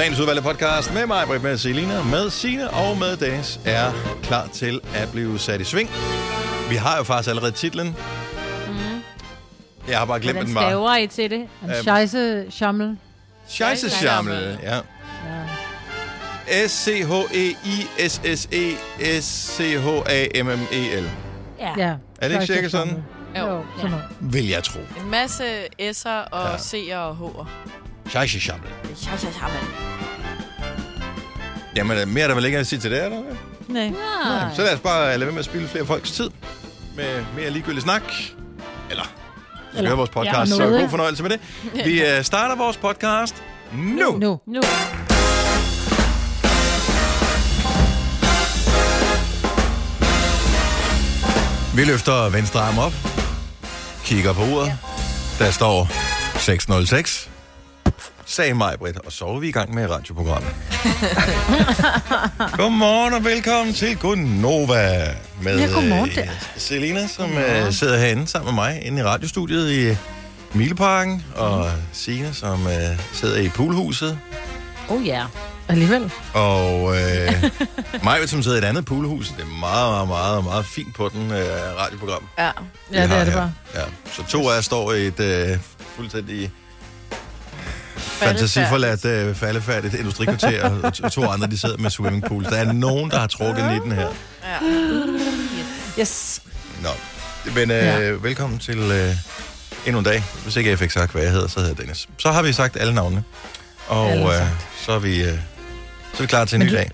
Dagens udvalgte podcast med mig, Britt, med Selina, med Sine og med Dennis er klar til at blive sat i sving. Vi har jo faktisk allerede titlen. Mm. Jeg har bare glemt Hvordan den bare. staver I til det? En Øhm. scheisse schammel. Scheisse-schammel, ja. Ja. S-C-H-E-I-S-S-E-S-C-H-A-M-M-E-L. Ja. ja. Er det ikke cirka sådan? Jo, Jo. Vil jeg tro. En masse S'er og Ja. C'er og H'er. Scheisse-schammel. Jamen, øh, mere er der vel ikke at sige til det, er der? Nej. Nej. Så lad os bare lade være med at spille flere folks tid med mere ligegyldig snak. Eller, hvis du hører vores podcast, Ja, så god fornøjelse med det. Vi øh, starter vores podcast nu. Nu. Nu. Vi løfter venstre arm op, kigger på uret. Der står 606. Sagde mig, Britt, og så er vi i gang med radioprogrammet. godmorgen og velkommen til Gunnova med Ja, godmorgen øh, der. Selina, som øh, sidder herinde sammen med mig inde i radiostudiet i Mileparken, og Signe, som øh, sidder i poolhuset, Oh ja. Alligevel. og øh, mig, som sidder i et andet poolhus. Det er meget, meget, meget, meget fint på den øh, radioprogram. Ja. Ja, det er det her. bare. Ja. Så to af jer står i et øh, fuldstændig fantasiforladt, øh, faldefærdigt industrikvarter, og to- to andre, de sidder med swimmingpool. Der er nogen, der har trukket 19 her. ja. Yes. Nå, men øh, Ja. velkommen til øh, endnu en dag. Hvis ikke jeg fik sagt, hvad jeg hedder, så hedder jeg Dennis. Så har vi sagt alle navnene, og Alle øh, så, er vi, øh, så er vi klar til en Men ny du- dag.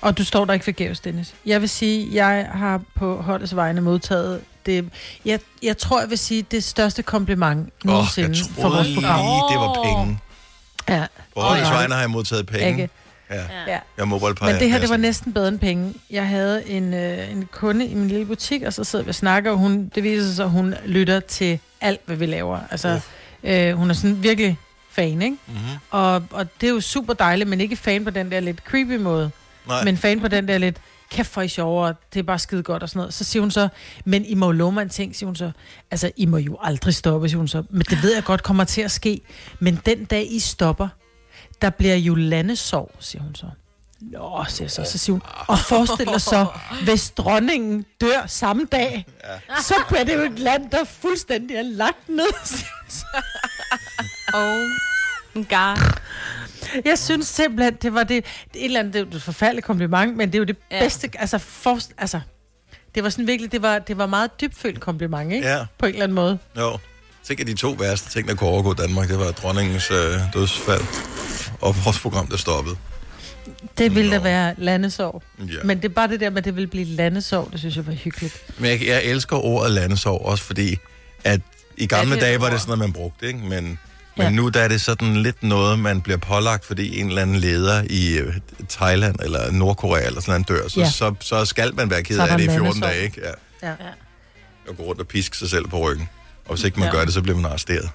Og du står der ikke forgæves, Dennis. Jeg vil sige, jeg har på holdets vegne modtaget det. Jeg, jeg tror, jeg vil sige, det største kompliment nogensinde jeg for vores lige, program. det var penge. Ja, På Ja. vegne har jeg modtaget penge. Ikke? Ja, ja. jeg må Men det her, det var næsten bedre end penge. Jeg havde en, øh, en kunde i min lille butik, og så sidder vi og snakker, og hun, det viser sig, at hun lytter til alt, hvad vi laver. Altså, øh, hun er sådan virkelig fan, ikke? Mm-hmm. Og, og det er jo super dejligt, men ikke fan på den der lidt creepy måde. Nej. Men fan på den der lidt, kæft for I sjovere, det er bare skide godt og sådan noget. Så siger hun så, men I må jo love mig en ting, siger hun så. Altså, I må jo aldrig stoppe, siger hun så. Men det ved jeg godt kommer til at ske. Men den dag I stopper, der bliver jo landesorg, siger hun så. Nå, siger så, så siger hun. Og forestil dig så, hvis dronningen dør samme dag, ja. så bliver det jo et land, der fuldstændig er lagt ned, siger hun så. Oh god. Jeg synes simpelthen, det var det, et eller andet, det jo et forfærdeligt kompliment, men det er jo det ja. Bedste, altså, for, altså, det var sådan virkelig, det var, det var meget dybfølt kompliment, ikke? Ja. På en eller anden måde. Jo. Tænk, at de to værste ting, der kunne overgå Danmark, det var dronningens øh, dødsfald og vores program, der stoppede. Det ville Nå. da være landesorg. Ja. Men det er bare det der med, at det ville blive landesorg, det synes jeg var hyggeligt. Men jeg, jeg elsker ordet landesorg, også fordi, at i gamle Ja, dage var det sådan noget, man brugte, ikke? Men, men Ja. nu der er det sådan lidt noget, man bliver pålagt, fordi en eller anden leder i øh, Thailand eller Nordkorea eller sådan noget dør, så, Ja. så, så skal man være ked af det i der 14 landesorg. dage, ikke? Ja. Ja. Og gå rundt og piske sig selv på ryggen. Og hvis ikke man Ja. gør det, så bliver man arresteret.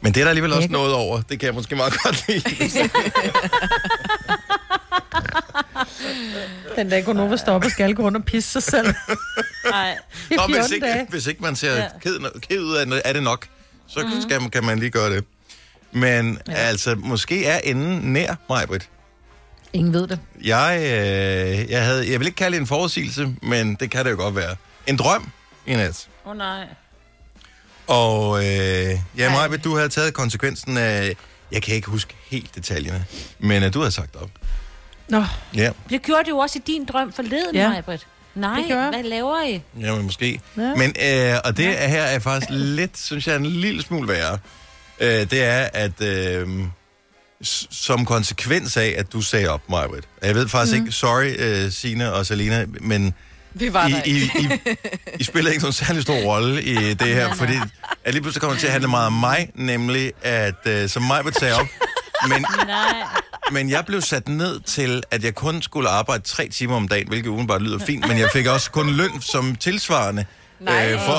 Men det er der alligevel også noget over. Det kan jeg måske meget godt lide. Den dag Gunova stopper, skal gå rundt og pisse sig selv Nej. Nå, hvis 14 ikke, dage. hvis ikke man ser ja. ked, ked ud af det, er det nok, så mm. skal, man- kan man lige gøre det. Men ja. altså, måske er enden nær mig, Britt. Ingen ved det. Jeg, øh, jeg, havde, jeg vil ikke kalde det en forudsigelse, men det kan det jo godt være. En drøm i nat. Åh oh, nej. Og øh, ja, Maja, du havde taget konsekvensen af... Jeg kan ikke huske helt detaljerne, men øh, du havde sagt op. Nå, Ja, Det gjorde du jo også i din drøm forleden, ja. Majbrit. Nej, Det hvad laver I? jamen måske. Ja. Ja. Men, øh, og det ja. her er faktisk lidt, synes jeg, en lille smule værre. Øh, det er, at øh, som konsekvens af, at du sagde op, Majbrit. Jeg ved faktisk mm. ikke, sorry, øh, Sine og Selina, men Vi var I, der I, ikke. I, I spiller ikke nogen særlig stor rolle i det her, fordi at lige pludselig kommer det til at handle meget om mig, nemlig at, øh, som mig vil tage op, men, Nej. Men jeg blev sat ned til, at jeg kun skulle arbejde tre timer om dagen, hvilket udenbart lyder fint, men jeg fik også kun løn som tilsvarende. Nej. Øh, for,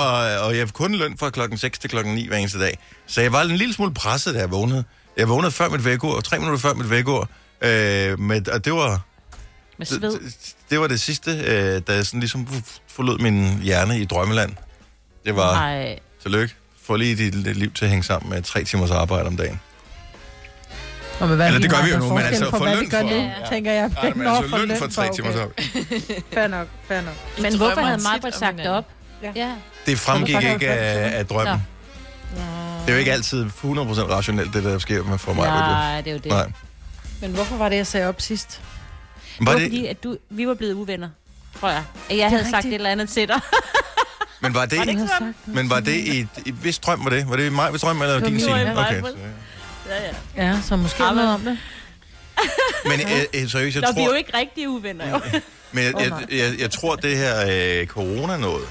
og jeg fik kun løn fra klokken 6 til klokken 9 hver eneste dag. Så jeg var en lille smule presset, da jeg vågnede. Jeg vågnede før mit vækord, tre minutter før mit vækord. Øh, med, og det var, Med det, sved. det, det var det sidste, øh, da jeg sådan ligesom forlod min hjerne i drømmeland. Det var, Nej. tillykke, få lige dit, dit liv til at hænge sammen med tre timers arbejde om dagen. Nå, men hvad Eller det gør vi jo er nu, men altså for vi løn for- nu, Ja. tænker jeg. Nej, men altså løn for tre timers arbejde. Fair nok, fair nok. Men hvorfor havde Margaret sagt det op? Ja. Ja. Det fremgik Så ikke af, drømmen. Det er jo ikke altid 100% rationelt, det der sker med for mig. Nej, det er jo det. Nej. Men hvorfor var det, jeg sagde op sidst? Det Var var det, fordi, at du, vi var blevet uvenner, tror jeg. At jeg havde sagt rigtigt. et eller andet til dig. men var det, havde sagt men var det i, i hvis drøm var det? Var det i mig, hvis drøm eller var din ja. Okay. Ja, ja. Ja, så måske Ja, men- noget om det. Men øh, øh, seriøst, jeg Nå, vi er jo tror, ikke rigtige uvenner, jo. men jeg, jeg, jeg, jeg tror, det her øh, corona noget,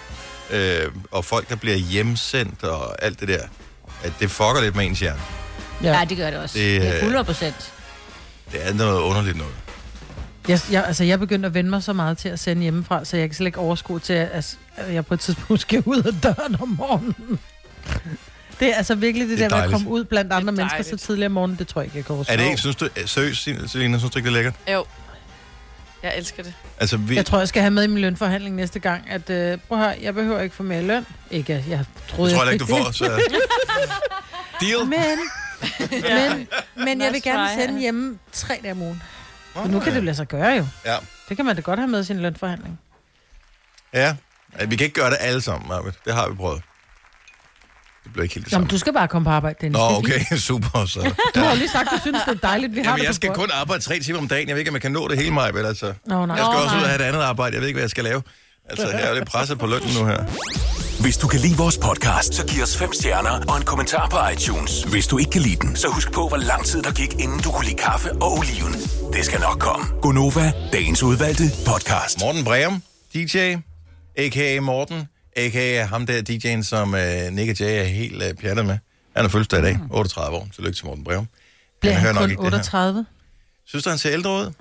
øh, og folk, der bliver hjemsendt og alt det der, at det fucker lidt med ens hjerne. Ja, det gør det også. Det, øh, 100 procent. Det er noget underligt noget. Jeg, jeg, altså, jeg begyndte at vende mig så meget til at sende hjemmefra, så jeg kan slet ikke overskue til, at, at jeg på et tidspunkt skal ud af døren om morgenen. Det er altså virkelig det, Det er der med at dejligt. komme ud blandt andre mennesker så dejligt. tidligere om morgenen, det tror jeg ikke, jeg kan overskue. Er det ikke, synes du, seriøst, Selina, synes du ikke, det er lækkert? Jo. Jeg elsker det. Altså, vi, Jeg tror, jeg skal have med i min lønforhandling næste gang, at øh, prøv at høre, jeg behøver ikke få mere løn. Ikke, at jeg troede, jeg tror heller ikke, du får, så... Deal? Men, men, men jeg vil gerne try. sende hjemme tre dage om ugen. For nu kan det jo lade sig gøre jo. Ja. Det kan man da godt have med i sin lønforhandling. Ja. Ja, Vi kan ikke gøre det alle sammen, Marvitt. Det har vi prøvet. Det bliver ikke helt det Jamen, samme. du skal bare komme på arbejde, Dennis. Nå, okay, super. Så. Du har jo lige sagt, at du synes, det er dejligt, vi har Jamen, det jeg skal kun arbejde tre timer om dagen. Jeg ved ikke, om jeg kan nå det hele, mig, vel, altså. Nå, nej. Jeg skal Nå, også ud og nej. have et andet arbejde. Jeg ved ikke, hvad jeg skal lave. Altså, jeg er jo lidt presset på lønnen nu her. Hvis du kan lide vores podcast, så giv os fem stjerner og en kommentar på iTunes. Hvis du ikke kan lide den, så husk på, hvor lang tid der gik, inden du kunne lide kaffe og oliven. Det skal nok komme. Gonova, dagens udvalgte podcast. Morten Breum, DJ, a.k.a. Morten, a.k.a. ham der DJ'en, som uh, Nick og Jay er helt uh, pjattet med. Han er fødselsdag i dag, 38 år. Tillykke til Morten Breum. Bliver han nok kun ikke det her. 38? Synes du, han ser ældre ud?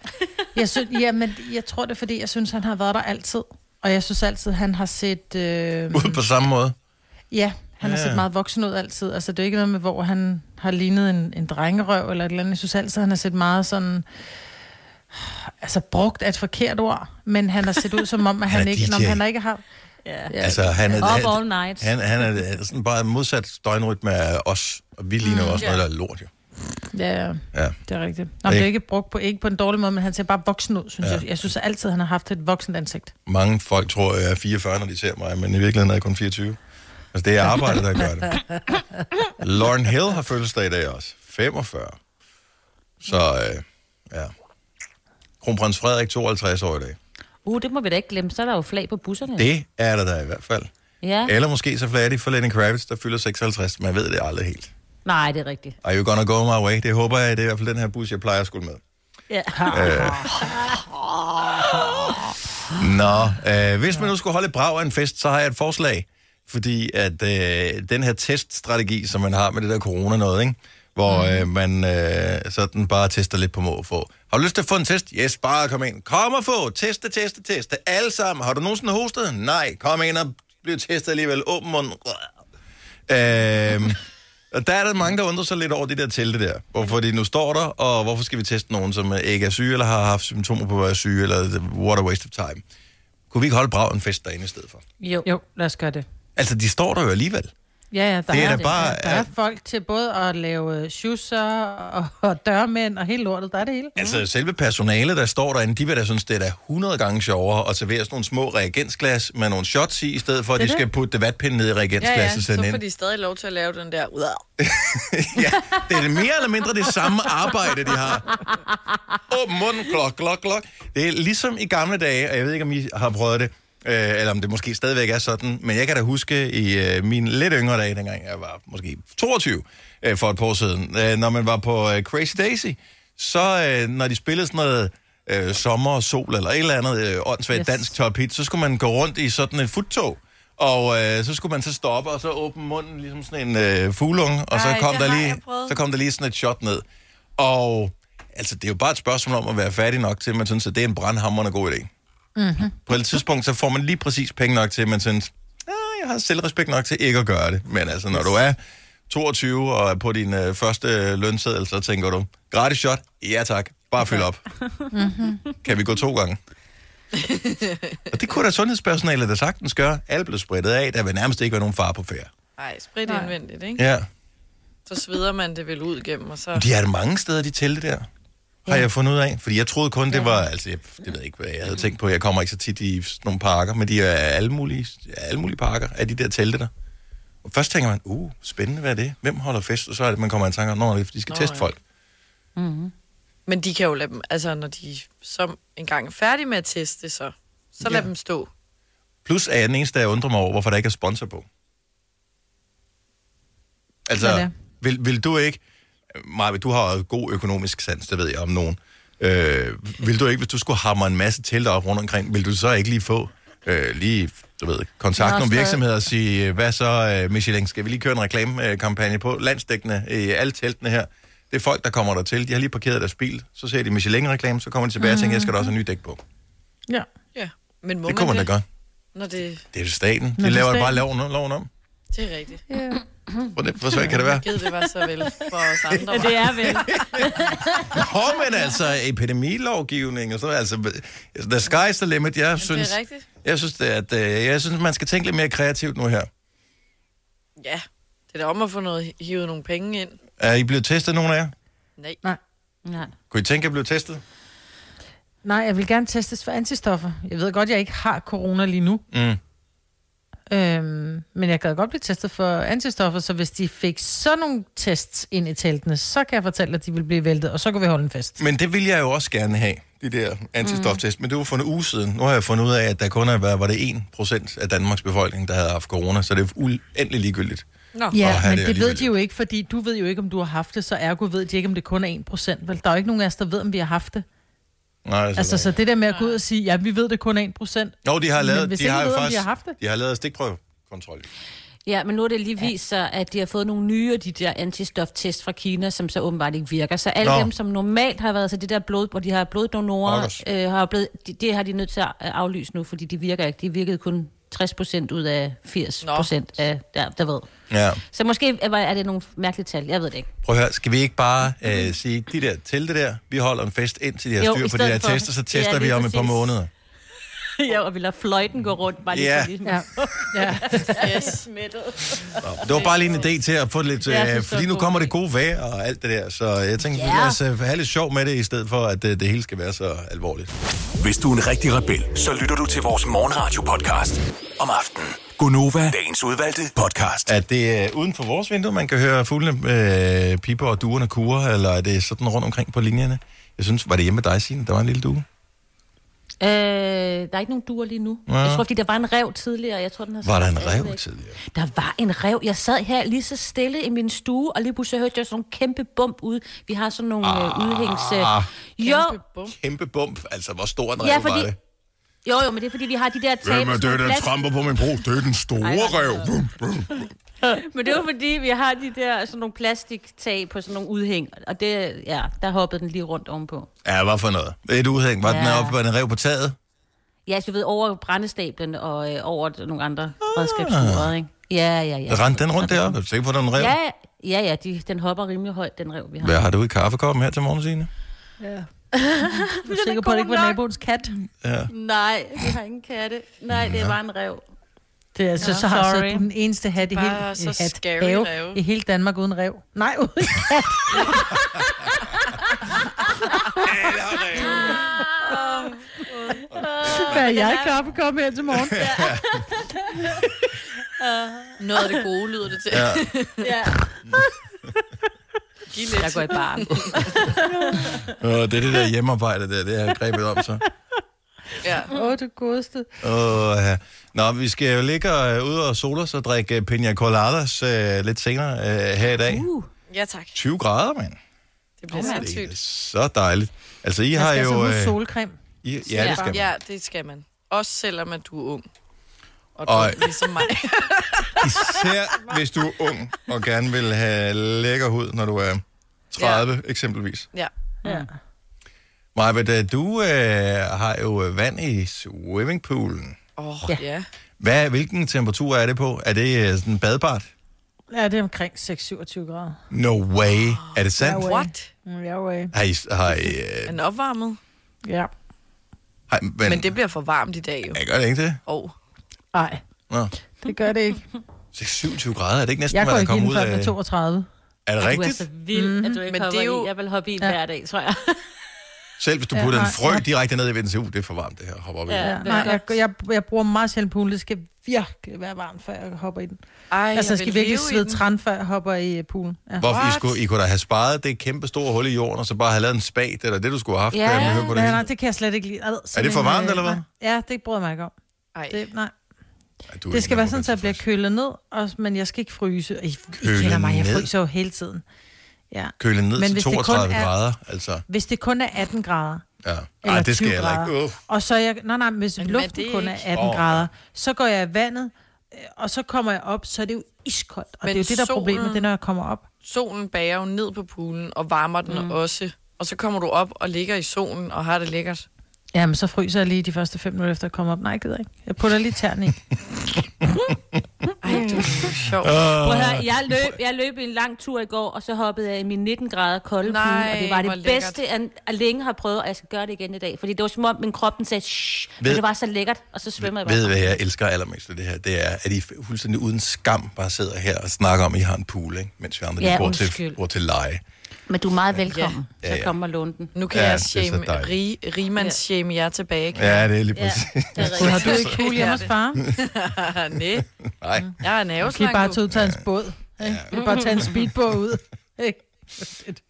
Jeg synes, ja, men jeg tror det, er, fordi jeg synes, han har været der altid. Og jeg synes altid, han har set... Øh, Ud på samme måde? ja, han har Ja. set meget voksen ud altid. Altså, det er ikke noget med, hvor han har lignet en, en drengerøv eller et eller andet. Jeg synes altid, han har set meget sådan... Altså, brugt er et forkert ord, men han har set ud som om, at Han han, ikke... Når han ikke har... Ja. Ja, Altså, han er, Up han, all night. han, han er sådan bare modsat døgnrytme af os. Og vi ligner jo også ja. noget, der er lort, jo. ja, Ja. det er rigtigt. Nå, det er ikke brugt på, ikke på en dårlig måde, men han ser bare voksen ud, synes Ja. ja. jeg. Jeg synes altid, han har haft et voksent ansigt. Mange folk tror, jeg er 44, når de ser mig, men i virkeligheden er jeg kun 24. Altså, det er arbejdet, der gør det. Lauren Hill har fødselsdag i dag også. 45. Så, øh, ja. Kronprins Frederik, 52 år i dag. Uh, det må vi da ikke glemme. Så er der jo flag på busserne. Det er der da i hvert fald. Ja. Eller måske så flager de for Lenny Kravitz, der fylder 56. Man ved det aldrig helt. Nej, det er rigtigt. Are you gonna go my way? Det håber jeg, det er i hvert fald den her bus, jeg plejer at skulle med. Ja. Nå, øh, hvis man nu skulle holde brag af en fest, så har jeg et forslag. Fordi at øh, den her teststrategi, som man har med det der corona noget, ikke? hvor øh, man øh, sådan bare tester lidt på må få. Har du lyst til at få en test? Yes, bare kom ind. Kom og få. Teste, teste, teste. Alle sammen. Har du nogensinde hostet? Nej. Kom ind og bliv testet alligevel. Åben mund. Øh, og der er der mange, der undrer sig lidt over de der telte der. Hvorfor de nu står der, og hvorfor skal vi teste nogen, som ikke er syge, eller har haft symptomer på at være syge, eller what a waste of time. Kunne vi ikke holde brav en fest derinde i stedet for? Jo. Jo, lad os gøre det. Altså, de står der jo alligevel. Ja, ja, der Det er da det. bare- Der er folk til både at lave schusser og, og dørmænd og hele lortet. Der er det hele. Altså, selve personalet, der står derinde, de vil da synes, det er da 100 gange sjovere at servere sådan nogle små reagensglas med nogle shots i, i stedet for, at Det de er skal putte vatpinden ned i Ja, ja, reagensglasset. så får ind. de stadig lov til at lave den der... Ja, det er mere eller mindre det samme arbejde, de har. Åben munden, klok, klok, klok. Det er ligesom i gamle dage, og jeg ved ikke, om I har prøvet det, øh, eller om det måske stadigvæk er sådan, men jeg kan da huske i øh, mine lidt yngre dage, dengang jeg var måske 22 øh, for et par år siden, øh, når man var på øh, Crazy Daisy, så øh, når de spillede sådan noget øh, sommer og sol eller et eller andet øh, åndssvagt Yes. dansk top hit, så skulle man gå rundt i sådan et futtog. Og øh, så skulle man så stoppe, og så åbne munden, ligesom sådan en øh, fuglunge, og så Ej, kom, det der lige, så kom der lige sådan et shot ned. Og altså, det er jo bare et spørgsmål om at være færdig nok til, at man synes, at det er en brandhammerende god idé. Mm-hmm. På et tidspunkt, så får man lige præcis penge nok til, at man synes, ah, jeg har selvrespekt nok til ikke at gøre det. Men altså, når du er 22 og er på din øh, første lønseddel, så tænker du, gratis shot? Ja tak, bare fyld op. Mm-hmm. Kan vi gå to gange? og det kunne da sundhedspersonalet da sagtens gøre. Alle blev spredt af, der vil nærmest ikke være nogen far på færd. Ej, sprit Nej. indvendigt, ikke? Ja. Så sveder man det vel ud igennem, og så... De er der mange steder, de telte der. Har jeg fundet ud af. Fordi jeg troede kun, det var... Altså, jeg, det ved jeg ikke, hvad jeg havde tænkt på. Jeg kommer ikke så tit i sådan nogle parker, men de er alle mulige, alle mulige parker af de der telte der. Og først tænker man, uh, spændende, hvad er det? Hvem holder fest? Og så er det, man kommer i tanke om, når de skal Nå, teste ja. folk. Men de kan jo lade dem... Altså, når de som engang er færdige med at teste, så, så lad Ja. dem stå. Plus er jeg den eneste, der undrer mig over, hvorfor der ikke er sponsor på. Altså, vil, vil du ikke... Maja, du har god økonomisk sans, det ved jeg om nogen. Øh, vil du ikke, hvis du skulle hamre en masse telte op rundt omkring, vil du så ikke lige få øh, lige, du ved, kontakt Nå, nogle virksomheder og sige, hvad så, øh, Michelin, skal vi lige køre en reklamekampagne på landsdækkende i alle teltene her? Det er folk, der kommer der til. De har lige parkeret deres bil. Så ser de Michelin-reklame, så kommer de tilbage og tænker, jeg skal da også have ny dæk på. Ja. Ja. Men må Det kunne man da det, gøre. Når det... Det er staten. Nå, De det er laver staten. bare loven, loven om. Det er rigtigt. Hvor, det, hvor svært kan det være? Givet det var så vel for os andre. Ja, det er vel. Nå, men altså, epidemilovgivning og sådan noget, altså, the sky's the limit. Jeg synes, det er rigtigt. jeg synes, det, at, øh, jeg synes, man skal tænke lidt mere kreativt nu her. Ja. Det er da om at få noget, hivet nogle penge ind. Er I blevet testet, nogen af jer? Nej. Nej. Nej. Kunne I tænke, at I blev testet? Nej, jeg vil gerne testes for antistoffer. Jeg ved godt, jeg ikke har corona lige nu. Mm. Øhm, men jeg kan godt blive testet for antistoffer, så hvis de fik sådan nogle tests ind i teltene, så kan jeg fortælle, at de vil blive væltet, og så kan vi holde en fest. Men det vil jeg jo også gerne have, de der antistoftest. Mm. Men det var for en uge siden. Nu har jeg fundet ud af, at der kun er, hvad var det 1% af Danmarks befolkning, der havde haft corona, så det er uendelig ligegyldigt. Nå. Ja, men det det, ved de jo ikke, fordi du ved jo ikke, om du har haft det, så ergo ved de ikke, om det kun er 1%. Vel, der er jo ikke nogen af os, der ved, om vi har haft det. Nej, Altså, så det der med at gå ud og sige, ja, vi ved det kun er 1%. Jo, de har lavet, de har jo ved, om de faktisk, har haft det? de har lavet stikprøvekontrol. Ja, men nu er det lige vist sig, at de har fået nogle nye af de der antistoftest fra Kina, som så åbenbart ikke virker. Så alle Nå. dem, som normalt har været, så det der blod, hvor de har bloddonorer, Pokkers. øh, har blevet, det, det har de nødt til at aflyse nu, fordi de virker ikke. De virkede kun 60 procent ud af 80 procent af, der, der ved. Ja. Så måske er er det nogle mærkelige tal, jeg ved det ikke. Prøv at høre, skal vi ikke bare øh, sige, de der telte der, vi holder en fest indtil de har Jo, styr i på de der for- tester, så Ja, tester vi lige om et par præcis. måneder. ja, og vi lader fløjten gå rundt, bare lige Ja. for ligesom Ja. ja. yes. Nå, Det var bare lige en idé til at få lidt, Ja, øh, fordi nu kommer det gode vejr og alt det der, så jeg tænkte, Ja. lad os øh, have lidt sjov med det, i stedet for, at øh, det hele skal være så alvorligt. Hvis du er en rigtig rebel, så lytter du til vores morgenradio-podcast om aftenen. Gunova, dagens udvalgte podcast. Er det øh, uden for vores vindue, man kan høre fuglene øh, piper og duerne kurer, eller er det sådan rundt omkring på linjerne? Jeg synes, var det hjemme med dig, Signe? Der var en lille due. Øh, der er ikke nogen duer lige nu. Ja. Jeg tror, fordi der var en rev tidligere. Jeg tror, den har Var der en rev væk. tidligere? Der var en rev. Jeg sad her lige så stille i min stue, og lige pludselig hørte jeg sådan nogle kæmpe bump ud. Vi har sådan nogle ah, udhængs... Ah, Jo, Kæmpe bum. kæmpe bump. Altså, hvor stor en rev Ja, var fordi- det? jo, jo, men det er fordi, vi har de der tag... Hvem er det, der tramper på min bro? Det er den store Ej, rev. Bum, bum. Men det var fordi, vi har de der sådan nogle plastiktag på sådan nogle udhæng, og det, ja, der hoppede den lige rundt ovenpå. Ja, hvad for noget? Et udhæng. Var den Ja. oppe på en rev på taget? Ja, så du ved, over brændestablen og øh, over nogle andre redskabsskruer, ikke? Ja, ja, ja. Rendte den rundt deroppe? Er du sikker på, at den rev? Ja, ja, ja, de, den hopper rimelig højt, den rev, vi har. Hvad har du i kaffekoppen her til morgen, Signe? Du er sikker på, at det ikke var naboens kat? Ja. Nej, vi har ingen katte. Nej, det var en rev. Det er, altså, Ja, så har så sorry. du den eneste hat i hele, så hat, scary have, ræve. i hele Danmark uden rev. Nej, uden kat. Hvad er jeg kaffekoppe her til morgen? Noget af det gode lyder det til. ja. Ja, Giv lidt. jeg går i barn. Det er det der hjemmearbejde der, det har jeg grebet om så. Ja. Åh, oh, det godeste. Åh, ja. Nå, vi skal jo ligge øh, ude og sole os og drikke pina coladas øh, lidt senere øh, her i dag. Uh, ja, tak. 20 grader, mand. Det bliver mand. Det er sindssygt. så dejligt. Altså, I har skal altså jo... huske Øh, solcreme. I, ja, det skal man. Ja, det skal man. Også selvom at du er ung. Og Og- dum, ligesom mig. Især hvis du er ung og gerne vil have lækker hud, når du er 30 ja. eksempelvis. ja. Ja. Maja, du øh, har jo vand i swimmingpoolen. Åh, oh, Ja. ja. Hvad, hvilken temperatur er det på? Er det øh, sådan badbart? ja, det er omkring 6-27 grader. No way. Er det sandt? Ja, What? Mm, Ja, way. Har I, har I, øh, En opvarmet? Ja. har, men, Men det bliver for varmt i dag jo. Ja, gør det ikke det? Oh. Nej, Nå. det gør det ikke. 27 grader, er det ikke næsten, Jeg hvad går der ikke kommer ind ud før den er af... 32. Er det Du er rigtigt? så vild, at du ikke Men hopper det er jo- i. Jeg vil hoppe i Ja. hver dag, tror jeg. Selv hvis du Ja, putter en nej, frø ja. direkte ned i vandet, så uh, det er for varmt det her, hopper op i. Ja. Ja, nej, jeg, jeg, jeg bruger meget sjældent poolen. Det skal virkelig være varmt, før jeg hopper i den. Ej, altså, jeg skal virkelig svede den. træn, før jeg hopper i øh, poolen. Ja. Hvorfor I, skulle, I kunne da have sparet det kæmpe store hul i jorden, og så bare have lavet en spat, eller det, du skulle have haft, Ja. man hører på det Ja, nej, det kan jeg slet ikke lide. Ad, Er det for varmt, eller hvad? Ja, det bryder jeg mig ikke om. Ej. Det, nej. Ja, er Det skal være sådan, at jeg bliver kølet ned, og, men jeg skal ikke fryse. I, I kender mig, jeg fryser jo hele tiden. Ja. Køle ned Men til hvis det kun 32 er- grader, altså. Hvis det kun er 18 grader, Ja. eller Ej, det skal 20 jeg heller ikke. grader, Uh. og så er jeg, nej, nej, hvis Men luften kun er ikke- 18 Åh. grader, så går jeg i vandet, øh, og så kommer jeg op, så er det jo iskoldt. Og Men det er jo det, der er problemet, det er, når jeg kommer op. Solen bager jo ned på poolen og varmer den mm. også. Og så kommer du op og ligger i solen og har det lækkert. Jamen, så fryser jeg lige de første 5 minutter efter at komme op. Nej, jeg gider ikke. Jeg putter lige tærne i. Sjovt. Prøv at høre, jeg løb, jeg løb en lang tur i går, og så hoppede jeg i min 19 grader kolde Nej, pool, og det var det bedste, jeg, jeg længe har prøvet, og jeg skal gøre det igen i dag. Fordi det var som om, min krop den sagde, shh, Ved- men det var så lækkert, og så svømmer jeg bare. Ved hvad jeg elsker allermest ved det her? Det er, at I fuldstændig uden skam bare sidder her og snakker om, at I har en pool, ikke? mens vi andre Ja, bor, til, bor til leje. Men du er meget velkommen Ja, til ja. at komme og låne den. Nu kan Ja, ja, jeg shame, rig, rigmands shame jer tilbage. Kan Ja, det er lige Ja, præcis. det er har du ikke pool hjemme hos far? jeg? Nej, Nej. jeg er Kan I nerveslang. bare tage ud tage hans båd? Ja. bare tage en speedbåd ud. Ikke?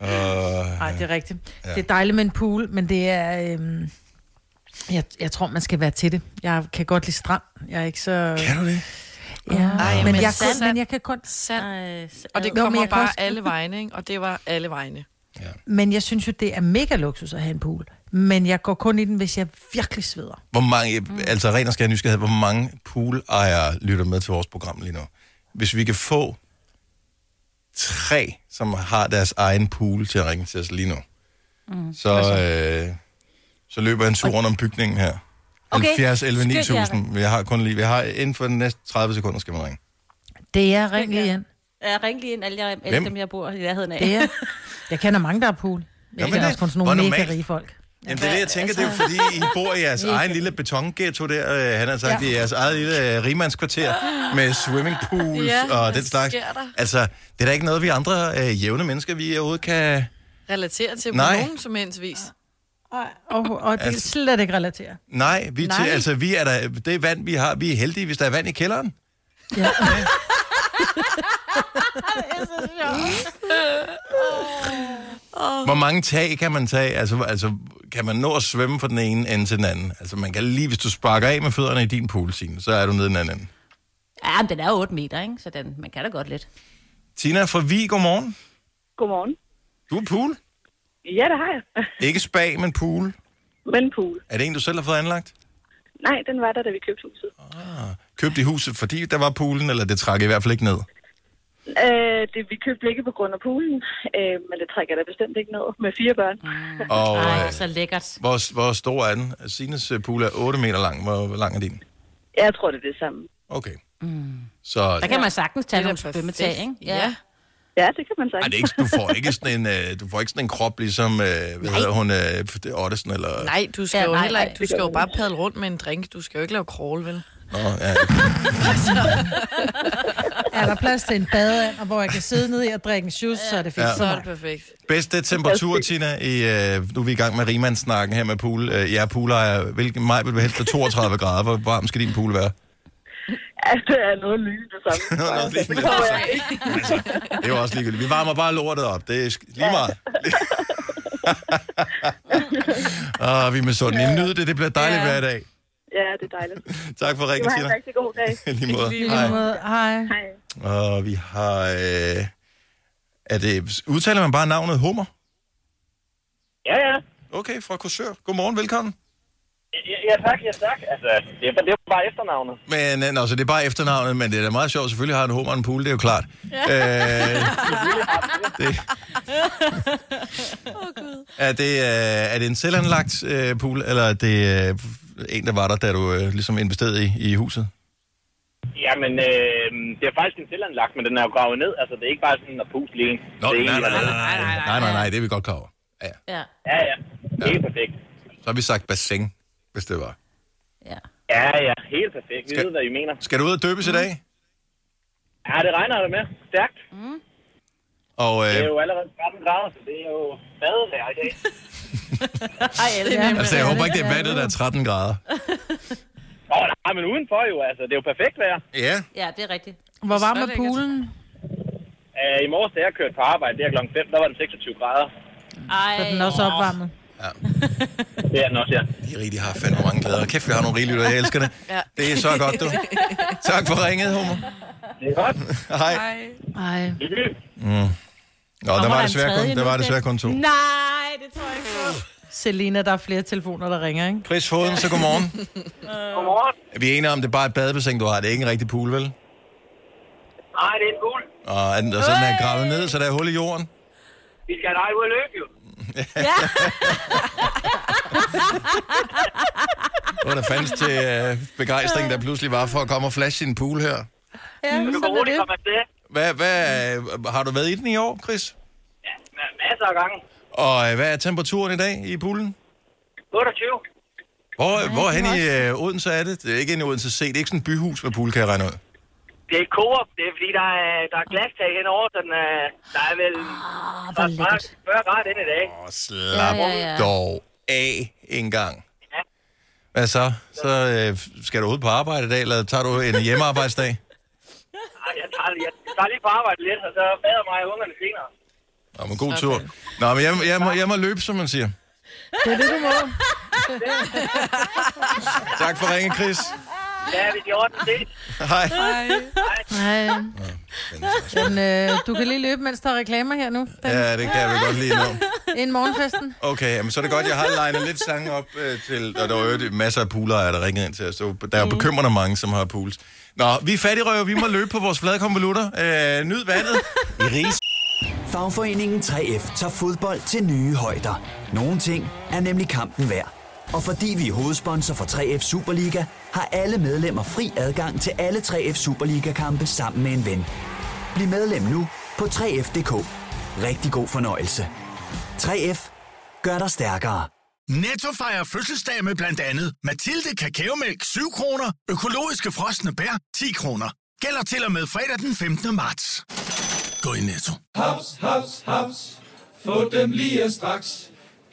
Nej, det er rigtigt. Ja. Det er dejligt med en pool, men det er... Øhm, jeg, jeg tror, man skal være til det. Jeg kan godt lide strand. Jeg er ikke så... kan du det? Ja, Ej, men, men jeg sand- kun, men jeg kan kun... Sand. Ej, Og det kommer kan bare også- alle vegne, ikke? Og det var alle vegne. Men jeg synes jo, det er mega luksus at have en pool. Men jeg går kun i den, hvis jeg virkelig sveder. Hvor mange, altså ren og skær nysgerrighed, hvor mange poolejere lytter med til vores program lige nu? Hvis vi kan få tre, som har deres egen pool til at ringe til os lige nu, mm. så, øh, så løber jeg en tur rundt om bygningen her. Okay. 70, 11, Skynd jer 9000. Vi har kun lige, vi har inden for de næste 30 sekunder, skal man ringe. Det er ring lige ind. Jeg ring lige ind, alle, jeg, alle dem, jeg bor i nærheden af. Det er. Jeg kender mange, der har pool. Jeg Jamen, kender det- også kun sådan nogle mega normalt. rige folk. Jamen, det er det, jeg tænker. Det er jo fordi, I bor i jeres egen lille betonghetto der. øh, Han har sagt, Ja. ja. i jeres eget lille øh, rigmandskvarter med swimmingpools Ja, og hvad den slags. sker der? Altså, det er da ikke noget, vi andre øh, jævne mennesker, vi overhovedet kan... Relatere til på Nej. nogen som helst vis. Og, og, og det er Altså- slet ikke relateret. Nej, vi er Til, Nej. altså, vi er der, det vand, vi har, vi er heldige, hvis der er vand i kælderen. Ja. Hvor mange tag kan man tage? Altså, altså, kan man nå at svømme fra den ene ende til den anden? Altså, man kan lige, hvis du sparker af med fødderne i din pool, Signe, så er du nede i den anden ende. Ja, men den er jo 8 meter, ikke? Så den, man kan da godt lidt. Tina fra Vi, godmorgen. Godmorgen. Du er pool. Ja, det har jeg. Ikke spa, men pool. Men pool. Er det en, du selv har fået anlagt? Nej, den var der, da vi købte huset. Købte i huset, fordi der var poolen, eller det trak i hvert fald ikke ned? Øh, det, vi købte ikke på grund af poolen, øh, men det trækker da bestemt ikke ned med fire børn. Og Ej, øh, så lækkert. hvor, hvor stor er den? Sines øh, pool er 8 meter lang. Hvor, lang er din? Jeg tror, det er det samme. Okay. Så Der kan man sagtens tage nogle svømmetag, ikke? Ja. Ja, det kan man Ej, sige. det er ikke, du får ikke sådan en, øh, du får ikke sådan en krop ligesom, øh, hvad hedder hun, øh, Ottesen, eller... Nej, du skal Ja, jo nej, heller nej, ikke, du skal jo bare padle rundt med en drink. Du skal jo ikke lave crawl, vel? Nå, ja. Er der plads til en badeand, og hvor jeg kan sidde nede i og drikke en shoes, så er det fint Ja. ja. Så er det perfekt. Bedste temperatur, Tina, i, øh, nu er vi i gang med rimandssnakken her med pool. Øh, jeg er poolejere. Hvilken maj vil du helst have 32 grader? Hvor varm skal din pool være? Ja, det er noget lige det samme. Noget lignende. Det jeg ikke. Det er jo også ligegyldigt. Vi varmer bare lortet op. Det er lige meget. Og vi er med sådan. I nyd det. Det bliver dejligt Ja. hver dag. Ja, det er dejligt. Tak for Du ringen, har en Tina. rigtig god dag. Lige måde. Lige Hej. måde, Hej. Hej. Og vi har... Øh, er det, udtaler man bare navnet Hummer? Ja, ja. Okay, fra Korsør. Godmorgen, velkommen. Ja, ja tak, ja tak. Altså, det er, det er bare efternavnet. Men altså, det er bare efternavnet, men det er da meget sjovt. Selvfølgelig har en hummer og en pool, det er jo klart. Ja. Øh, det, er, det, øh, er det en selvanlagt øh, pool, eller er det øh, en, der var der, da du øh, ligesom investerede i, i huset? Jamen, øh, det er faktisk en selvanlagt, men den er jo gravet ned. Altså, det er ikke bare sådan en pusle en. Nå, det er nej, nej, nej, nej, nej, nej, nej, nej, det er vi godt klar over. Ja, Ja, Ja, ja. Helt perfekt. så har vi sagt bassin, hvis det var. ja. Ja, ja. Helt perfekt. Vi Skal- ved, hvad I mener. Skal du ud og døbes i dag? Ja, det regner det med. Stærkt. Og Det øh, er jo allerede 13 grader, så det er jo badevejr i dag. Ej, Det er nemt. altså, jeg håber ikke, det er vandet, der er 13 grader. Åh, nej, men udenfor jo, altså, det er jo perfekt vejr. Ja, Ja, det er rigtigt. Hvor varm er poolen? Uh, I morges, da jeg kørte på arbejde, det er klokken 5, der var den 26 grader. Ej, Så er den også opvarmet. Det er den også, ja. de rigtig har fandme mange glæder. Kæft, vi har nogle rigelige, jeg elsker det. Ja. Det er så godt, du. Tak for ringet, Homer. Det er godt. Hej. Ej. Nå, der Kommer var der en desværre kun, der var desværre det? kun to. Nej, det tror jeg ikke på. Selina, der er flere telefoner, der ringer, ikke? Chris Foden, så godmorgen. Godmorgen. Er vi enige om, det er bare et badebassin, du har? Det er ikke en rigtig pool, vel? Nej, det er en gul. Og, er den, og så den er gravet ned, så der er hul i jorden? Vi skal have dig ud at løbe, jo. Det var der fandens til øh, begejstring, der pludselig var for at komme og flashe sin pool her. Ja, Du kan sådan er roligt det. komme afsted. Hvad, hvad, øh, har du været i den i år, Chris? Ja, ma- masser af gange. Og øh, hvad er temperaturen i dag i poolen? 28. Hvor, hvor hen i øh, Odense er det? Det er ikke inde i Odense C. Det er ikke sådan en byhus med pool, kan jeg regne ud. Det er Coop. Det er fordi, der er, der er glastag henover, så den er, der er vel Ah, der er lækkert. 40 grader inde i dag. Åh, slap Ja, ja, ja. dog af en gang. Ja. Hvad så? Så øh, skal du ud på arbejde i dag, eller tager du en hjemmearbejdsdag? Ej, jeg tager, jeg tager lige på arbejde lidt, og så bader mig og ungerne senere. Nå, men god tur. Nå, men jeg, jeg, må, jeg må løbe, som man siger. Det er det, du må. Tak for ringen, Chris. Ja, hvis I ordner det. Hej. Nej. Men, øh, du kan lige løbe, mens der er reklamer her nu. Den, Ja, det kan jeg vel godt lide nu. Inden morgenfesten. Okay, jamen, så er det godt, jeg har legnet lidt sange op øh, til, og der var jo masser af poolere, der ringede ind til os. Så der er jo bekymrende mange, som har pools. Nå, vi er fattigrøver, vi må løbe på vores flade konvolutter. Øh, nyd vandet. I ris. Fagforeningen 3F tager fodbold til nye højder. Nogle ting er nemlig kampen værd. Og fordi vi er hovedsponsor for 3F Superliga, har alle medlemmer fri adgang til alle 3F Superliga-kampe sammen med en ven. Bliv medlem nu på 3F.dk. Rigtig god fornøjelse. 3F gør dig stærkere. Netto fejrer fødselsdag med blandt andet Mathilde Kakaomælk 7 kroner, økologiske frosne bær 10 kroner. Gælder til og med fredag den 15. marts. Gå i Netto. Haps, haps, haps. Få dem lige straks.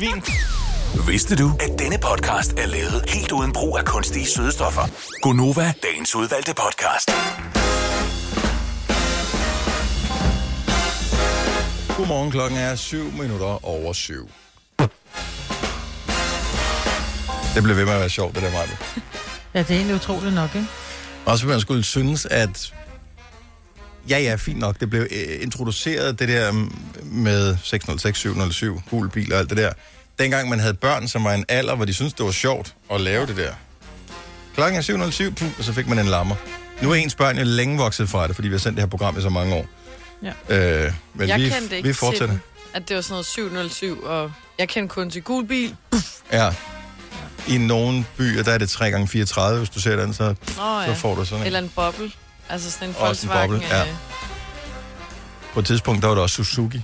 Svin. Vidste du, at denne podcast er lavet helt uden brug af kunstige sødestoffer? Gonova, dagens udvalgte podcast. Godmorgen, klokken er 7 minutter over 7. Det blev ved med at være sjovt, det der, Maja. Ja, det er egentlig utroligt nok, ikke? Også hvis man skulle synes, at ja, ja, fint nok, det blev øh, introduceret, det der mm, med 606, 707, gul bil og alt det der. Dengang man havde børn, som var en alder, hvor de syntes, det var sjovt at lave det der. Klokken er 707, puh, og så fik man en lammer. Nu er ens børn jo længe vokset fra det, fordi vi har sendt det her program i så mange år. Ja. Øh, men jeg vi, kendte ikke vi til fortsætter. den, at det var sådan noget 707, og jeg kendte kun til gul bil. Ja. I nogle byer, der er det 3 x 34 hvis du ser den, så, så ja. får du sådan en. Eller en boble. Altså sådan en Også en Volkswagen. boble, ja. øh, På et tidspunkt, der var det også Suzuki.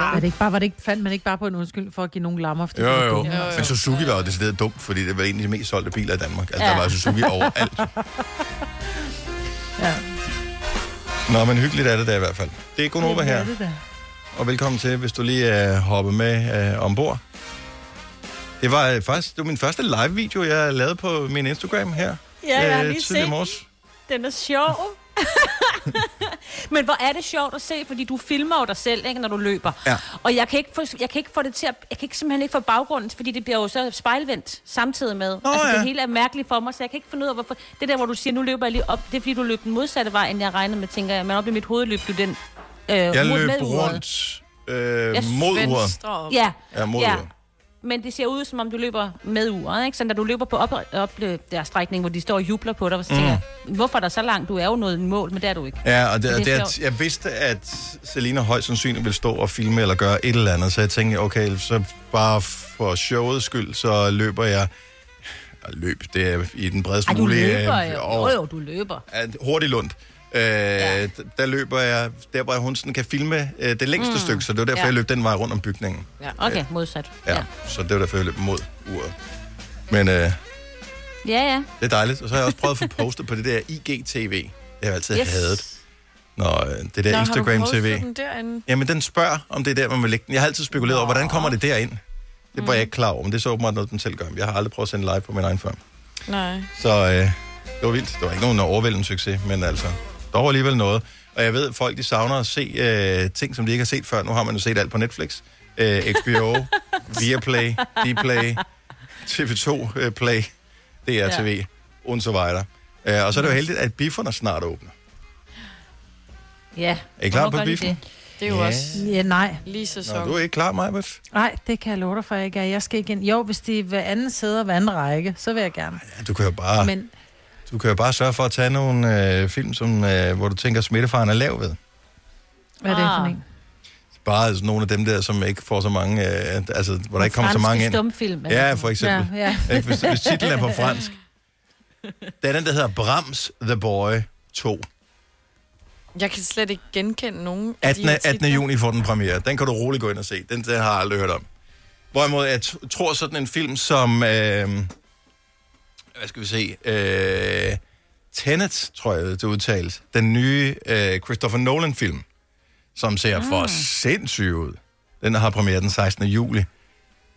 Var det ikke bare, var det ikke, fandt man ikke bare på en undskyld for at give nogle lammer? Fordi Jo, de var jo. dumme? Men Suzuki var jo decideret dumt, fordi det var en af de mest solgte biler i Danmark. Altså, Ja. der var Suzuki overalt. Ja. Nå, men hyggeligt er det da i hvert fald. Det er Gunova Det er her, det da. og velkommen til, hvis du lige er hoppet med uh, ombord. Det var øh, faktisk det var min første live-video, jeg lavede på min Instagram her. Ja, jeg har øh, lige set. morges. Den er sjov. Men hvor er det sjovt at se, fordi du filmer jo dig selv, ikke, når du løber. Ja. Og jeg kan, ikke få, jeg kan ikke få det til at, jeg kan ikke, simpelthen ikke få baggrunden, fordi det bliver jo så spejlvendt samtidig med. Nå, altså, ja. det hele er mærkeligt for mig, så jeg kan ikke finde ud af, hvorfor... Det der, hvor du siger, nu løber jeg lige op, det er fordi, du løb den modsatte vej, end jeg regnede med, tænker jeg. Men op i mit hoved løb du den øh, Jeg mod- løb med rundt øh, Jeg mod uret. Venstre. Ja, Ja, mod ja. Men det ser ud, som om du løber med uret, ikke? Så når du løber på op, op øh, der strækning, hvor de står og jubler på dig, så tænker jeg, hvorfor er der så langt? Du er jo i mål, men det er du ikke. Ja, og det, det, det er jeg vidste, at Selina højst sandsynligt ville stå og filme eller gøre et eller andet, så jeg tænkte, okay, så bare for showets skyld, så løber jeg løb, det er i den bredest Ej, du mulige... løber øh, jo. og- Jo, jo, du løber. er hurtigt lund. Øh, ja. Der løber jeg, der hvor hun sådan kan filme øh, det længste Mm. mm. stykke, så det var derfor, Ja. jeg løb den vej rundt om bygningen. Ja. Okay, modsat. Ja, ja. så det var derfor, jeg løb mod uret. Men øh, Ja, ja. det er dejligt. Og så har jeg også prøvet at få postet på det der IGTV. Det har jeg altid Yes. hadet. Når øh, det der Nå, Instagram har du TV. postet den derinde? Jamen, den spørger, om det er der, man vil lægge den. Jeg har altid spekuleret over, hvordan kommer det derind? Det var jeg ikke klar over, men det er så åbenbart noget, den selv gør. Jeg har aldrig prøvet at sende live på min egen før. Nej. Så øh, det var vildt. Det var ikke nogen overvældende succes, men altså, dog alligevel noget. Og jeg ved, at folk de savner at se øh, ting, som de ikke har set før. Nu har man jo set alt på Netflix. Øh, HBO, Viaplay, Dplay, TV2 øh, Play, DRTV, ja. und så videre. Øh, og så er det jo heldigt, at bifferne snart åbner. Ja. Er I klar på biffen? det? Det er jo Ja. også Ja, nej. lige sæson. Nå, du er ikke klar, Majbert? Nej, det kan jeg love dig for, jeg ikke er. Jeg skal igen. Jo, hvis de er hver anden sæde og hver anden række, så vil jeg gerne. Ja, du kan jo bare, Men... Du kan jo bare sørge for at tage nogle øh, film, som, øh, hvor du tænker, at smittefaren er lav ved. hvad er det for Ah. en? Bare altså, nogle af dem der, som ikke får så mange, øh, altså, hvor der ikke kommer så mange ind. stumfilm. Ja, for eksempel. Ja, ja. Ikke? Hvis, hvis titlen er på fransk. Det er den, der hedder Brams The Boy 2. Jeg kan slet ikke genkende nogen af 18. de her 18. titler. juni får den premiere. Den kan du roligt gå ind og se. Den, den har jeg aldrig hørt om. Hvorimod jeg t- tror sådan en film som... Øh, hvad skal vi se? Øh, Tenet, tror jeg, det udtales. Den nye øh, Christopher Nolan-film, som ser for Ah. sindssyg ud. Den har premiere den 16. juli.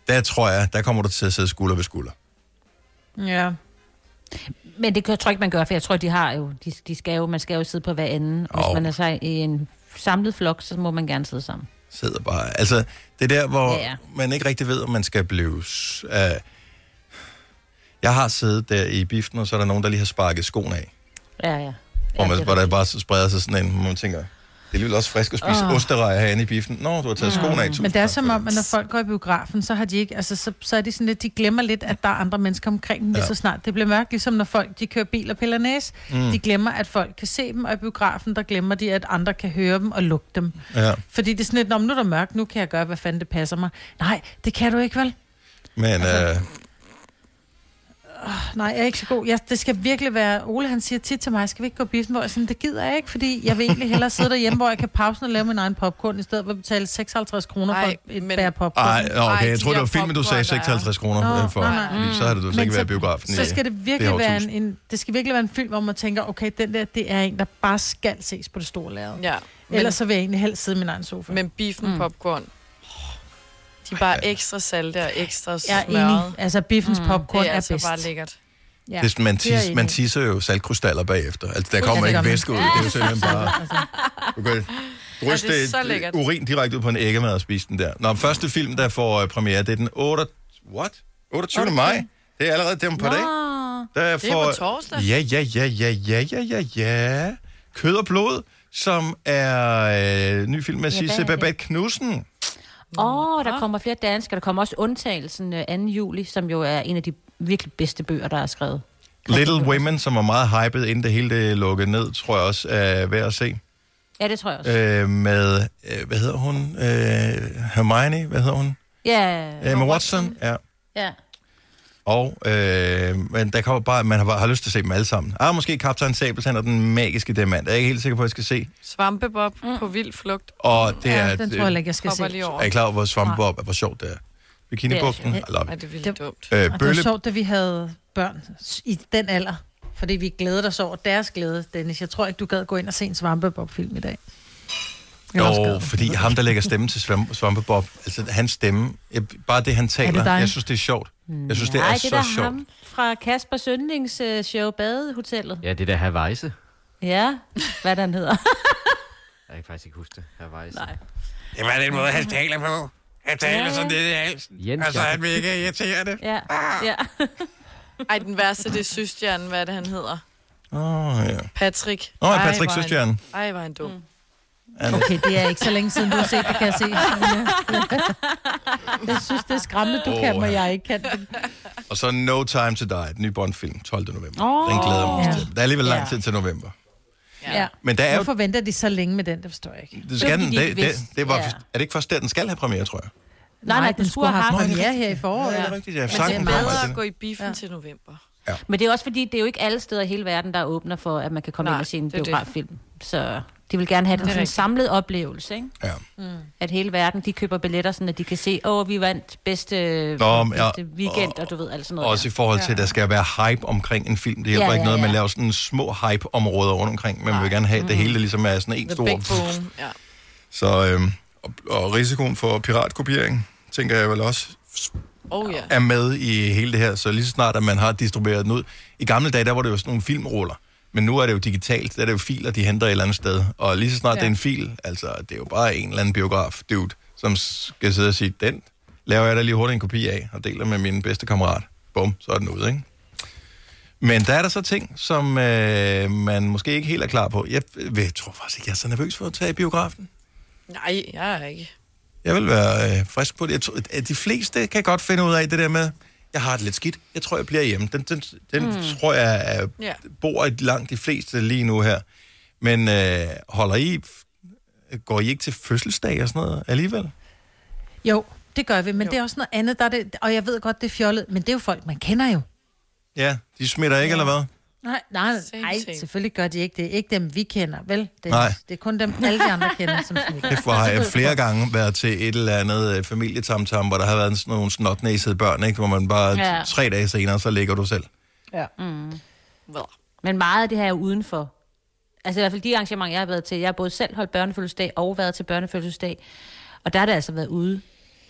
Der tror jeg, der kommer du til at sidde skulder ved skulder. Ja. Men det jeg tror ikke, man gør, for jeg tror, de har jo, de, de skal jo, man skal jo sidde på hver anden. Hvis Åh. man er så i en samlet flok, så må man gerne sidde sammen. sidder bare... Altså, det er der, hvor Ja, ja, man ikke rigtig ved, om man skal blive... Uh, jeg har siddet der i biften, og så er der nogen, der lige har sparket skoen af. Ja, ja. Hvor, man, det er hvor der bare spreder sig sådan en, hvor man tænker, det er alligevel også frisk at spise oh. osterejer herinde i biften. Nå, du har taget skoen af. Men det er som om, at når folk går i biografen, så har de ikke, altså så, så er de sådan lidt, de glemmer lidt, at der er andre mennesker omkring dem, Ja. så snart det bliver mørkt. Ligesom når folk, de kører bil og piller næse. Mm. De glemmer, at folk kan se dem, og i biografen, der glemmer de, at andre kan høre dem og lugte dem. Ja. Fordi det er sådan lidt, "Nå, men nu er der mørkt, nu kan jeg gøre, hvad fanden det passer mig. Nej, det kan du ikke, vel? Men Altså- uh, Nej, jeg er ikke så god. Jeg, det skal virkelig være... Ole, han siger tit til mig, skal vi ikke gå i biffen? Hvor jeg sådan, det gider jeg ikke, fordi jeg vil egentlig hellere sidde derhjemme, hvor jeg kan pause og lave min egen popcorn, i stedet for at betale 56 kroner for Ej, et men- bær popcorn. ej, nå, Ej, okay, jeg de tror, det der var filmen, du sagde popcorn, der er- 56 kroner for. nej, nej. Fordi så havde du slet ikke været biografen Så skal det det virkelig her være en, en, det skal virkelig være en film, hvor man tænker, okay, den der, det er en, der bare skal ses på det store lærred. Ja, men, Ellers så vil jeg egentlig helst sidde i min egen sofa. men beefen mm. popcorn, de er bare ekstra salte og ekstra jeg er smørret. enig. Altså, biffens Mm, popcorn Det er er, altså bedst. bare lækkert. Ja, Det, er- man, tis, man tisser jo saltkrystaller bagefter. Altså, der kommer ikke væske ud. Det er jo simpelthen bare... Du kan ryste Ja, det er urin direkte ud på en æggemad og spise den der. Nå, første film, der får øh, premiere, det er den 8... What? 28. maj? Det er allerede dem på dag. Der Det er får... på torsdag. Ja, ja, ja, ja, ja, ja, ja, ja. Kød og blod, som er øh, ny film med Sisse? Babette Knudsen. Åh, oh, der kommer flere danske. Der kommer også Undtagelsen øh, 2. juli, som jo er en af de virkelig bedste bøger, der er skrevet. Little Women, som var meget hyped, inden det hele det lukkede ned, tror jeg også er værd at se. Ja, det tror jeg også. Øh, med, øh, hvad hedder hun? Øh, Hermione, hvad hedder hun? Ja, Øh, Emma Watson, ja. ja. Og, øh, men der kommer bare, man har, har lyst til at se dem alle sammen. Ah, måske Kaptajn Sabeltand og den magiske diamant. Jeg er ikke helt sikker på, at jeg skal se. Svampebob mm. på vild flugt. Og det Ja, er, den tror jeg ikke, jeg skal se. er I klar over, hvor Svampebob er, hvor sjovt det er? Bikinibugten, Det I love it. det er vildt dumt. Øh, Og det var Bølle, sjovt, da vi havde børn i den alder. Fordi vi glædede os over deres glæde, Dennis. Jeg tror ikke, du gad gå ind og se en Svampebob-film i dag. Jeg også jo, fordi ham, der lægger stemme til Svamp- Svampebob, altså hans stemme, bare det, han taler, dig? jeg synes, det er sjovt. Jeg synes, det Nej, er det så er da sjovt. ham fra Kaspers Yndlingsshow Badehotellet. Ja, det der Hawaii. Ja, hvad den hedder. Jeg kan faktisk ikke huske det. Hawaii. Nej. Det var den måde, han taler på. Han taler Ja, sådan ja. lidt i halsen. Jens altså, Jakob. vil ikke irritere det. Ja, ja. Ej, den værste, det er søstjernen, hvad er det, han hedder? Åh, oh, ja. Patrick. Ja, Ej, Patrick er han- Søstjernen. Ej, var han dum. Mm. Okay, det er ikke så længe siden, du har set det, kan jeg se. Jeg synes, det er skræmmende, du kan, Åh. men jeg ikke kan. Og så No Time to Die, den nye Bond-film, 12. november. Åh. Den glæder jeg mig Ja. til. Der er alligevel lang Ja. tid til november. Ja. Men der er jo- Hvorfor venter de så længe med den, det forstår jeg ikke. Det skal den, det, det, det var, er det ikke først der, den skal have premiere, tror jeg? Nej, nej, den skulle have haft er det premiere rigtigt? her i foråret. Ja, det er rigtigt, ja. Men det er bedre at gå i biffen ja. til november. Men det er også fordi, det er jo ikke alle steder i hele verden, der åbner for, at man kan komme Nej, ind og se en det er det. biograffilm. Så de vil gerne have den sådan en samlet oplevelse, ikke? Ja. Mm. At hele verden, de køber billetter, sådan at de kan se, åh, vi vandt bedste, Nå, men ja, bedste weekend, og, du ved, alt sådan noget. Også i forhold til, at der skal være hype omkring en film. Det hjælper Ja, ikke ja, noget, man ja. laver sådan små hype-områder rundt omkring. Man vil gerne have, at det hele ligesom er sådan en The stor... big boom. Ja. Så, øhm, og, og risikoen for piratkopiering, tænker jeg vel også, Oh ja. er med i hele det her. Så lige så snart, at man har distribueret den ud. I gamle dage, der var det jo sådan nogle filmruller. Men nu er det jo digitalt. Der er det jo filer, de henter et eller andet sted. Og lige så snart ja. Det er en fil, altså det er jo bare en eller anden biograf, dude, som skal sidde og sige, den laver jeg da lige hurtigt en kopi af, og deler med min bedste kammerat. Bum, så er den ude, ikke? Men der er der så ting, som øh, man måske ikke helt er klar på. Jeg, jeg tror faktisk ikke, jeg er så nervøs for at tage i biografen. Nej, jeg er ikke. Jeg vil være øh, frisk på det. Jeg tror, at de fleste kan godt finde ud af det der med, jeg har det lidt skidt, jeg tror, jeg bliver hjemme. Den, den, den mm. tror jeg er, Ja. bor i langt de fleste lige nu her. Men øh, holder I, går I ikke til fødselsdag og sådan noget alligevel? Jo, det gør vi, men jo. det er også noget andet, der er det, og jeg ved godt, det er fjollet, men det er jo folk, man kender jo. Ja, de smitter ikke, ja. eller hvad? Nej, nej, nej, selvfølgelig gør de ikke det. Ikke dem, vi kender, vel? Det, Nej. det er kun dem, alle de andre kender, som. Kæft, hvor har jeg flere gange været til et eller andet øh, familietamtam, hvor der har været sådan nogle snotnæsede børn, ikke? hvor man bare Ja. tre dage senere, så ligger du selv. Ja. Mm. Well. Men meget af det her er udenfor. Altså i hvert fald de arrangementer, jeg har været til. Jeg har både selv holdt børnefødselsdag og været til børnefødselsdag. Og der har det altså været ude.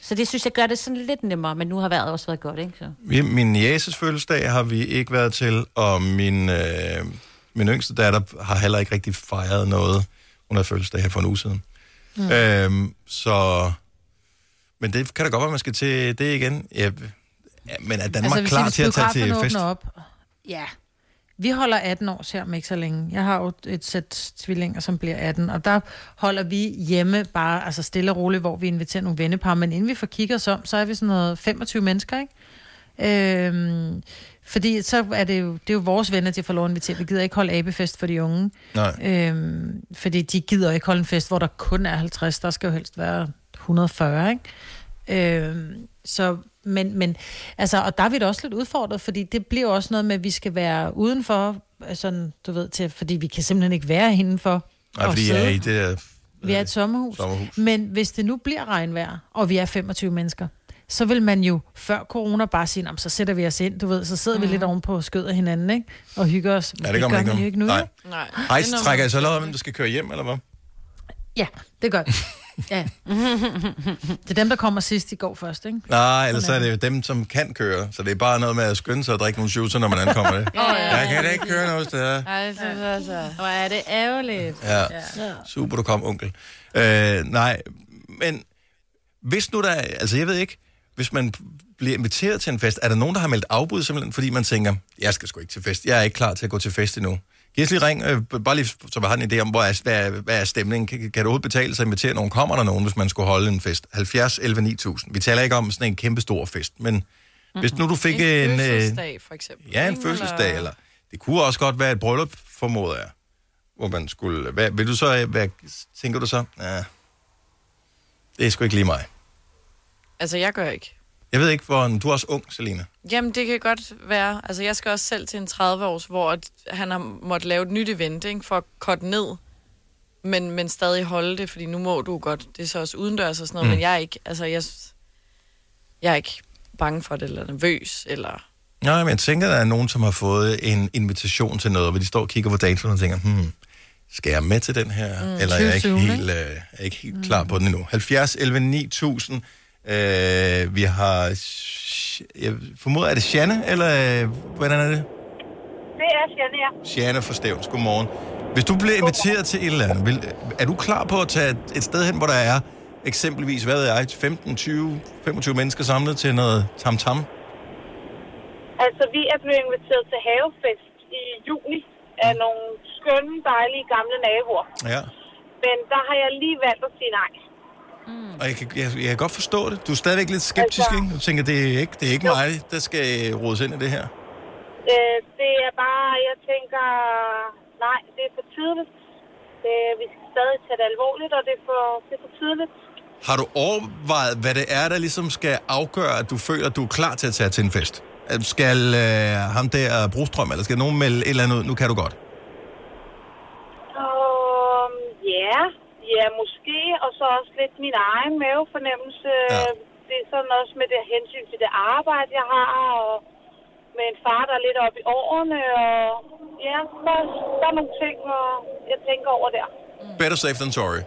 Så det synes jeg gør det sådan lidt nemmere, men nu har vejret også været godt, ikke? Så. Min jæses fødselsdag har vi ikke været til, og min, øh, min yngste datter har heller ikke rigtig fejret noget. Hun har fødselsdag her for en uge siden. Mm. Øhm, så... Men det kan da godt være, man skal til det igen. Ja, men er Danmark altså, klar til at tage til fest? Op, ja. Vi holder 18 år her om ikke så længe. Jeg har jo et sæt tvillinger, som bliver 18, og der holder vi hjemme bare altså stille og roligt, hvor vi inviterer nogle vennepar, men inden vi får kigget os om, så er vi sådan noget 25 mennesker, ikke? Øhm, fordi så er det jo, det er jo vores venner, de får lov at invitere. Vi gider ikke holde abefest for de unge. Nej. Øhm, fordi de gider ikke holde en fest, hvor der kun er 50. Der skal jo helst være 140, ikke? Øhm, så, men, men, altså, og der er vi da også lidt udfordret, fordi det bliver også noget med, at vi skal være udenfor, sådan, du ved, til, fordi vi kan simpelthen ikke være indenfor. Nej, og fordi jeg er i det der... Vi er et sommerhus. sommerhus. Men hvis det nu bliver regnvejr, og vi er 25 mennesker, så vil man jo før corona bare sige, "Nå, men så sætter vi os ind, du ved, så sidder mm. vi lidt oven på skød af hinanden, ikke? Og hygger os. Ja, det gør man gør ikke man ikke nu. Nej. Nej. Er trækker jeg noget- så lov, hvem der skal køre hjem, eller hvad? Ja, det gør. Ja. det er dem, der kommer sidst, de går først, ikke? Nej, ellers så er det jo dem, som kan køre. Så det er bare noget med at skynde sig og drikke nogle shooter, når man ankommer det. ja, ja. Jeg kan da ikke køre noget sted. Ej, så, så, så. Hvor er det ærgerligt. Ja, super, du kom, onkel. Øh, nej, men hvis nu der, er- altså jeg ved ikke, hvis man bliver inviteret til en fest, er der nogen, der har meldt afbud simpelthen, fordi man tænker, jeg skal sgu ikke til fest, jeg er ikke klar til at gå til fest endnu. Lige ring, øh, bare lige, så vi har en idé om, hvor er, hvad, er, hvad er stemningen. Kan, kan det overhovedet betale sig at invitere nogen? Kommer der nogen, hvis man skulle holde en fest? 70, 11, 9000. Vi taler ikke om sådan en kæmpe stor fest, men mm-hmm. hvis nu du fik en... En øh, fødselsdag, for eksempel. Ja, en ikke? fødselsdag, eller det kunne også godt være et bryllup, formoder jeg. Hvor man skulle... Hvad, vil du så... Hvad, tænker du så? Ja, det er sgu ikke lige mig. Altså, jeg gør ikke. Jeg ved ikke, hvor... Du er også ung, Selina. Jamen, det kan godt være. Altså, jeg skal også selv til en 30-års, hvor han har måttet lave et nyt event, ikke, for at korte ned, men, men stadig holde det, fordi nu må du godt. Det er så også udendørs og sådan noget, Mm. mm. men jeg er ikke, altså, jeg, jeg er ikke bange for det, eller nervøs, eller... Nej, men jeg tænker, der er nogen, som har fået en invitation til noget, hvor de står og kigger på datoen og tænker, hmm, skal jeg med til den her? Mm, eller er jeg ikke 2020, helt, øh, er ikke helt klar på den endnu? 70, 11, 9000. Øh, vi har... Jeg formoder, er det Shanne, eller øh, hvordan er det? Det er Sjæne, ja. Shanne for Stævns, godmorgen. Hvis du bliver inviteret til et eller andet, vil, er du klar på at tage et, et sted hen, hvor der er eksempelvis, hvad ved jeg, 15, 20, 25 mennesker samlet til noget tam-tam? Altså, vi er blevet inviteret til havefest i juni af nogle skønne, dejlige gamle naboer. Ja. Men der har jeg lige valgt at sige nej. Og jeg kan, jeg, jeg kan godt forstå det. Du er stadigvæk lidt skeptisk, Altså- ikke? Du tænker, det er ikke, det er ikke mig, der skal rodes ind i det her. Øh, det er bare, jeg tænker, nej, det er for tidligt. Det, vi skal stadig tage det alvorligt, og det er for, det er for tidligt. Har du overvejet, hvad det er, der ligesom skal afgøre, at du føler, at du er klar til at tage til en fest? Skal øh, ham der Brostrøm, eller skal nogen melde et eller andet ud? Nu kan du godt. Um, ja, ja, måske, og så også lidt min egen mavefornemmelse. Ja. Det er sådan også med det hensyn til det arbejde, jeg har, og med en far, der er lidt oppe i årene, og ja, der, der er nogle ting, og jeg tænker over der. Better safe than sorry.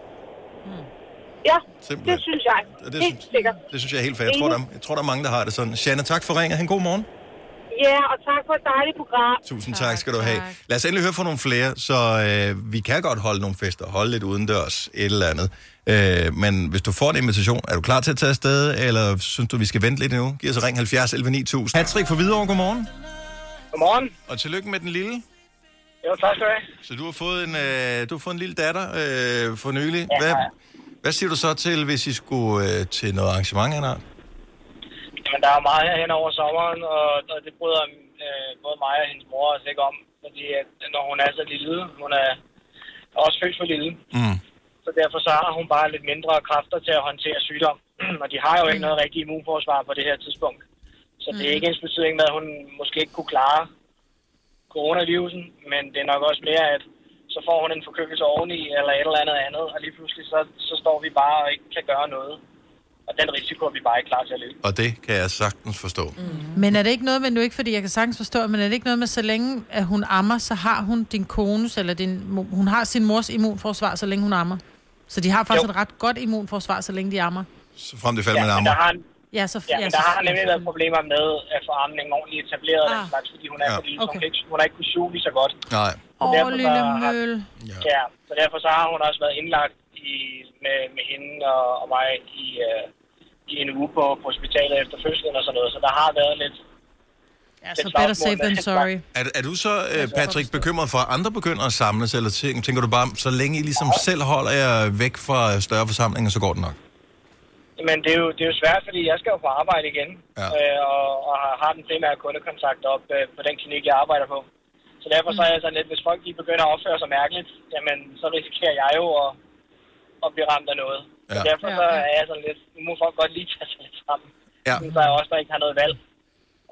Ja, Simpelthen. det synes jeg. Det Helt sikkert. Det synes jeg er helt fair. Jeg tror, der, jeg tror, der er mange, der har det sådan. Shanna, tak for ringet. Ha' en god morgen. Ja, og tak for et dejligt program. Tusind tak, skal du have. Lad os endelig høre fra nogle flere, så øh, vi kan godt holde nogle fester, holde lidt udendørs, et eller andet. Øh, men hvis du får en invitation, er du klar til at tage afsted, eller synes du, vi skal vente lidt endnu? Giv os ring 70 11 9000. Patrick fra Hvidovre, godmorgen. Godmorgen. Og tillykke med den lille. Jo, tak skal du have. Så du har fået en, øh, du har fået en lille datter øh, for nylig. Hvad, hvad siger du så til, hvis I skulle øh, til noget arrangement, Anna? Jamen, der er meget her hen over sommeren, og, og det bryder øh, både mig og hendes mor os ikke om. Fordi at, når hun er så lille, hun er også født for lille. Mm. Så derfor så har hun bare lidt mindre kræfter til at håndtere sygdom. og de har jo ikke noget rigtigt immunforsvar på det her tidspunkt. Så det er ikke ens betydning med, at hun måske ikke kunne klare coronavirusen, men det er nok også mere, at så får hun en forkølelse oveni, eller et eller andet andet, og lige pludselig så, så står vi bare og ikke kan gøre noget. Og den risiko er vi bare ikke klar til at løbe. Og det kan jeg sagtens forstå. Men er det ikke noget med, nu ikke fordi jeg kan sagtens forstå, men er det ikke noget med, så længe at hun ammer, så har hun din kones, eller din, hun har sin mors immunforsvar, så længe hun ammer. Så de har faktisk Jo. et ret godt immunforsvar, så længe de ammer. Så frem det falder Ja, der armer. har, Ja, så, ja, men der har nemlig været problemer med at få amningen ordentligt etableret, ah. Den slags, fordi hun er Ja. ja. for lille, så hun, ikke, hun har ikke kunnet suge lige så godt. Nej. Så Åh, derfor lille så har- møl. Ja. ja, så derfor så har hun også været indlagt i, med, med hende og, og mig i, øh, i en uge på, på hospitalet efter fødslen og sådan noget, så der har været lidt... Ja, så better safe than sorry. Er, er du så, øh, Patrick, bekymret for, at andre begynder at samles, eller tænker, tænker du bare, så længe I ligesom selv holder jer væk fra større forsamlinger, så går det nok? Men det er, jo, det er jo svært, fordi jeg skal jo på arbejde igen, Ja. øh, og, og har- den primære kundekontakt op øh, på den klinik, jeg arbejder på. Så derfor så er jeg sådan lidt, hvis folk de begynder at opføre sig mærkeligt, jamen så risikerer jeg jo at, at blive ramt af noget. Så Ja. derfor så er jeg sådan lidt, nu må folk godt lige tage sig lidt sammen. Ja. Så er jeg også, der ikke har noget valg.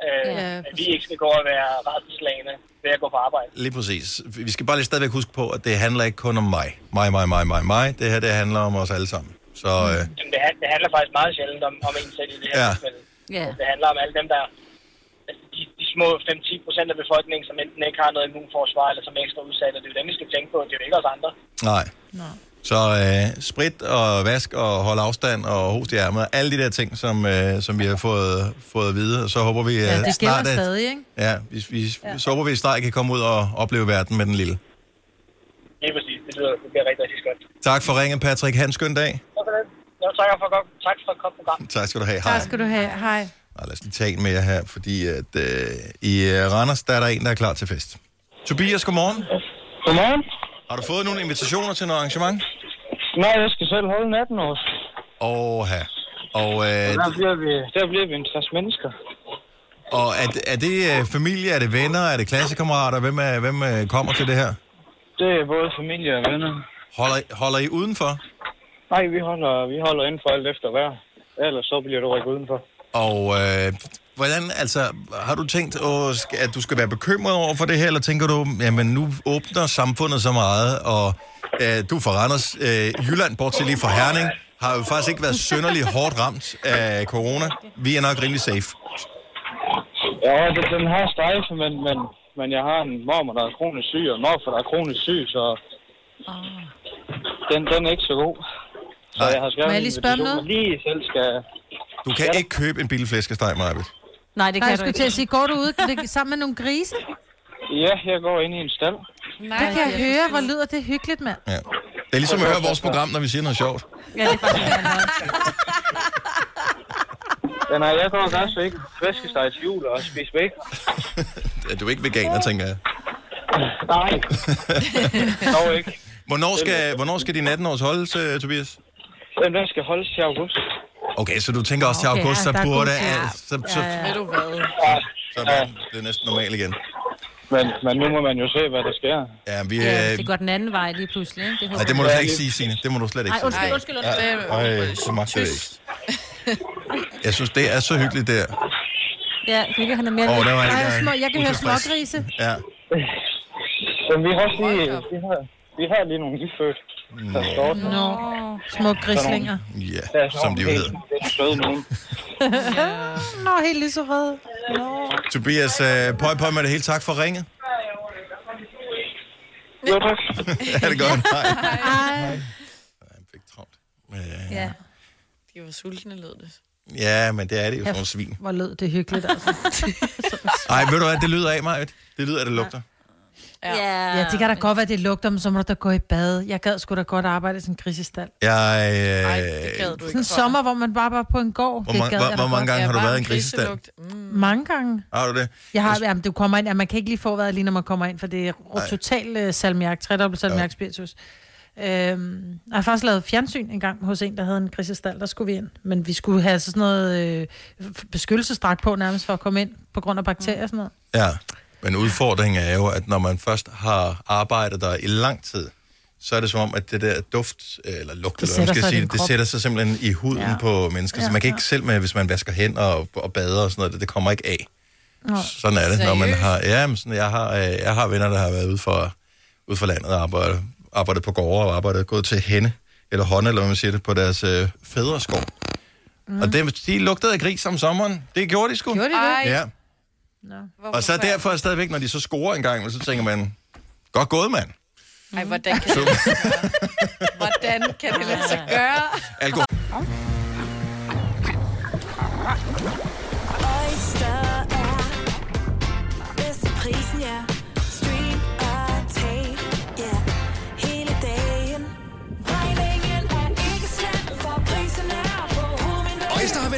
Øh, Ja, at vi ikke skal gå og være redselslagende ved at gå på arbejde. Lige præcis. Vi skal bare lige stadigvæk huske på, at det handler ikke kun om mig. Mig, mig, mig, mig, mig. Det her, det handler om os alle sammen. Så øh, Jamen, det, det handler faktisk meget sjældent om, om en selv i det her Ja. tilfælde. Ja. Det handler om alle dem, der... Altså, de, de små 5-10 procent af befolkningen, som enten ikke har noget immunforsvar, eller som er ekstra udsatte, det er jo dem, vi skal tænke på. Det er jo ikke os andre. nej. Så øh, sprit og vask og hold afstand og host i ærmet. Alle de der ting, som, øh, som vi har fået, fået at vide. Og så håber vi øh, Ja, det snart, at, stadig, ikke? Ja, vi, vi, ja. så håber vi snart kan komme ud og opleve verden med den lille. Lige præcis. Det, lyder, det bliver rigtig, rigtig skønt. Tak for ringen, Patrick. Ha' en skøn dag. Tak for det. Jo, tak for, godt, tak for et godt program. Tak skal du have. Hej. Tak skal du have. Hej. Og lad os lige tage en mere her, fordi at, øh, i øh, Randers, der er der en, der er klar til fest. Tobias, godmorgen. Godmorgen. Har du fået nogle invitationer til noget arrangement? Nej, jeg skal selv holde 18 års. Åh, her. Og, øh, der, bliver vi, der bliver vi en 60 mennesker. og er, er det øh, familie, er det venner, er det klassekammerater? Hvem, er, hvem øh, kommer til det her? Det er både familie og venner. Holder, I- holder I udenfor? Nej, vi holder, vi holder inden for alt efter vejr. Ellers så bliver du rykket udenfor. Og øh, hvordan, altså, har du tænkt, at du skal være bekymret over for det her, eller tænker du, jamen nu åbner samfundet så meget, og øh, du fra Randers, øh, Jylland, bort til lige fra Herning, har jo faktisk ikke været synderligt hårdt ramt af corona. Vi er nok rimelig safe. Ja, det, den har strejfe, men, men, men jeg har en mormor, der er kronisk syg, og en morfar, der er kronisk syg, så den, den er ikke så god. Så Nej. jeg har skrevet Må jeg lige spørge noget? lige selv skal... Du kan ikke købe en bilflæskesteg, Marvitt. Nej, det Nej, kan jeg du skulle ikke. til at sige, går du ud sammen med nogle grise? Ja, jeg går ind i en stald. Nej, det kan jeg høre, hvor lyder det hyggeligt, mand. Ja. Det er ligesom at høre vores program, når vi siger noget sjovt. Ja, det er faktisk Ja, nej, jeg går også ikke flæskesteg til jul og spise bacon. Er du ikke veganer, tænker jeg? Nej, dog ikke. Hvornår skal, hvornår skal din 18-års holdes, uh, Tobias? Den, den skal holdes til august. Okay, så du tænker også til Okay, august, så ja, er god burde... Ja, så, så, Ja, ja. Hvad? så er det næsten normalt igen. Men, men nu må man jo se, hvad der sker. Ja, vi... Ja, øh, det går den anden vej lige pludselig, ikke? Det Nej, det må du slet ikke sige, Signe. Det må du slet ikke Nej, undskyld, sige. undskyld, undskyld. Ja, Ej, så magter jeg. Jeg synes, det er så hyggeligt der. Ja, Lykke, han er mere... Åh, der var er engang små, jeg kan høre smågrise. Ja. Så vi har også lige, vi har, vi har lige nogle nyfødt, der står der. Nå, små grislinger. Ja, Ja, som de jo hedder. Det er søde nogen. Nå, helt lyserød. Nå. Tobias, øh, pøj pøj med det hele. Tak for ringet. Jo, tak. er det godt? Hej. Hej. Ja. De var sultne, lød det. Ja, men det er det jo sådan nogle svin. Hvor lød det hyggeligt, altså. Ej, ved du hvad, det lyder af mig. Det lyder, at det lugter. Ja. Ja, det kan da godt være, det lugter, men så må du da gå i bad. Jeg gad sgu da godt arbejde i sådan en grisestal. Jeg, øh, Sådan en sommer, hvor man bare var på en gård. Hvor det mange- gad hvor- jeg hvor mange gange har du været i en grisestald? Mange gange. Har du det? Jeg har, jamen, du kommer ind, ja, man kan ikke lige få vejret lige, når man kommer ind, for det er total uh, salmiak, tredobbelt salmiak spiritus. Øhm, jeg har faktisk lavet fjernsyn en gang hos en, der havde en grisestal, der skulle vi ind. Men vi skulle have sådan noget øh, beskyttelsesdragt på nærmest for at komme ind, på grund af bakterier og sådan noget. Ja, men udfordringen er jo, at når man først har arbejdet der i lang tid, så er det som om, at det der duft, eller lugt, Det eller man skal sige, det sætter sig simpelthen i huden Ja. på mennesker. Ja, så man kan ja. ikke selv med, hvis man vasker hænder og, og bader og sådan noget, det, det kommer ikke af. Nå. Sådan er det, når man Seriøst? har... Ja, men sådan, jeg, har, øh, jeg har venner, der har været ude for, ude for landet og arbejdet, arbejdet på gårde og arbejdet, gået til hende, eller hånd, eller hvad man siger det, på deres øh, fædreskov. Mm. Og dem, de lugtede af gris om sommeren. Det gjorde de sgu. Gjorde de det? Ja. Nå. Og så derfor stadigvæk, når de så scorer en gang, så tænker man, godt gået, mand. Ej, hvordan kan det lade sig gøre? Hvordan kan det lade sig gøre? Alkohol.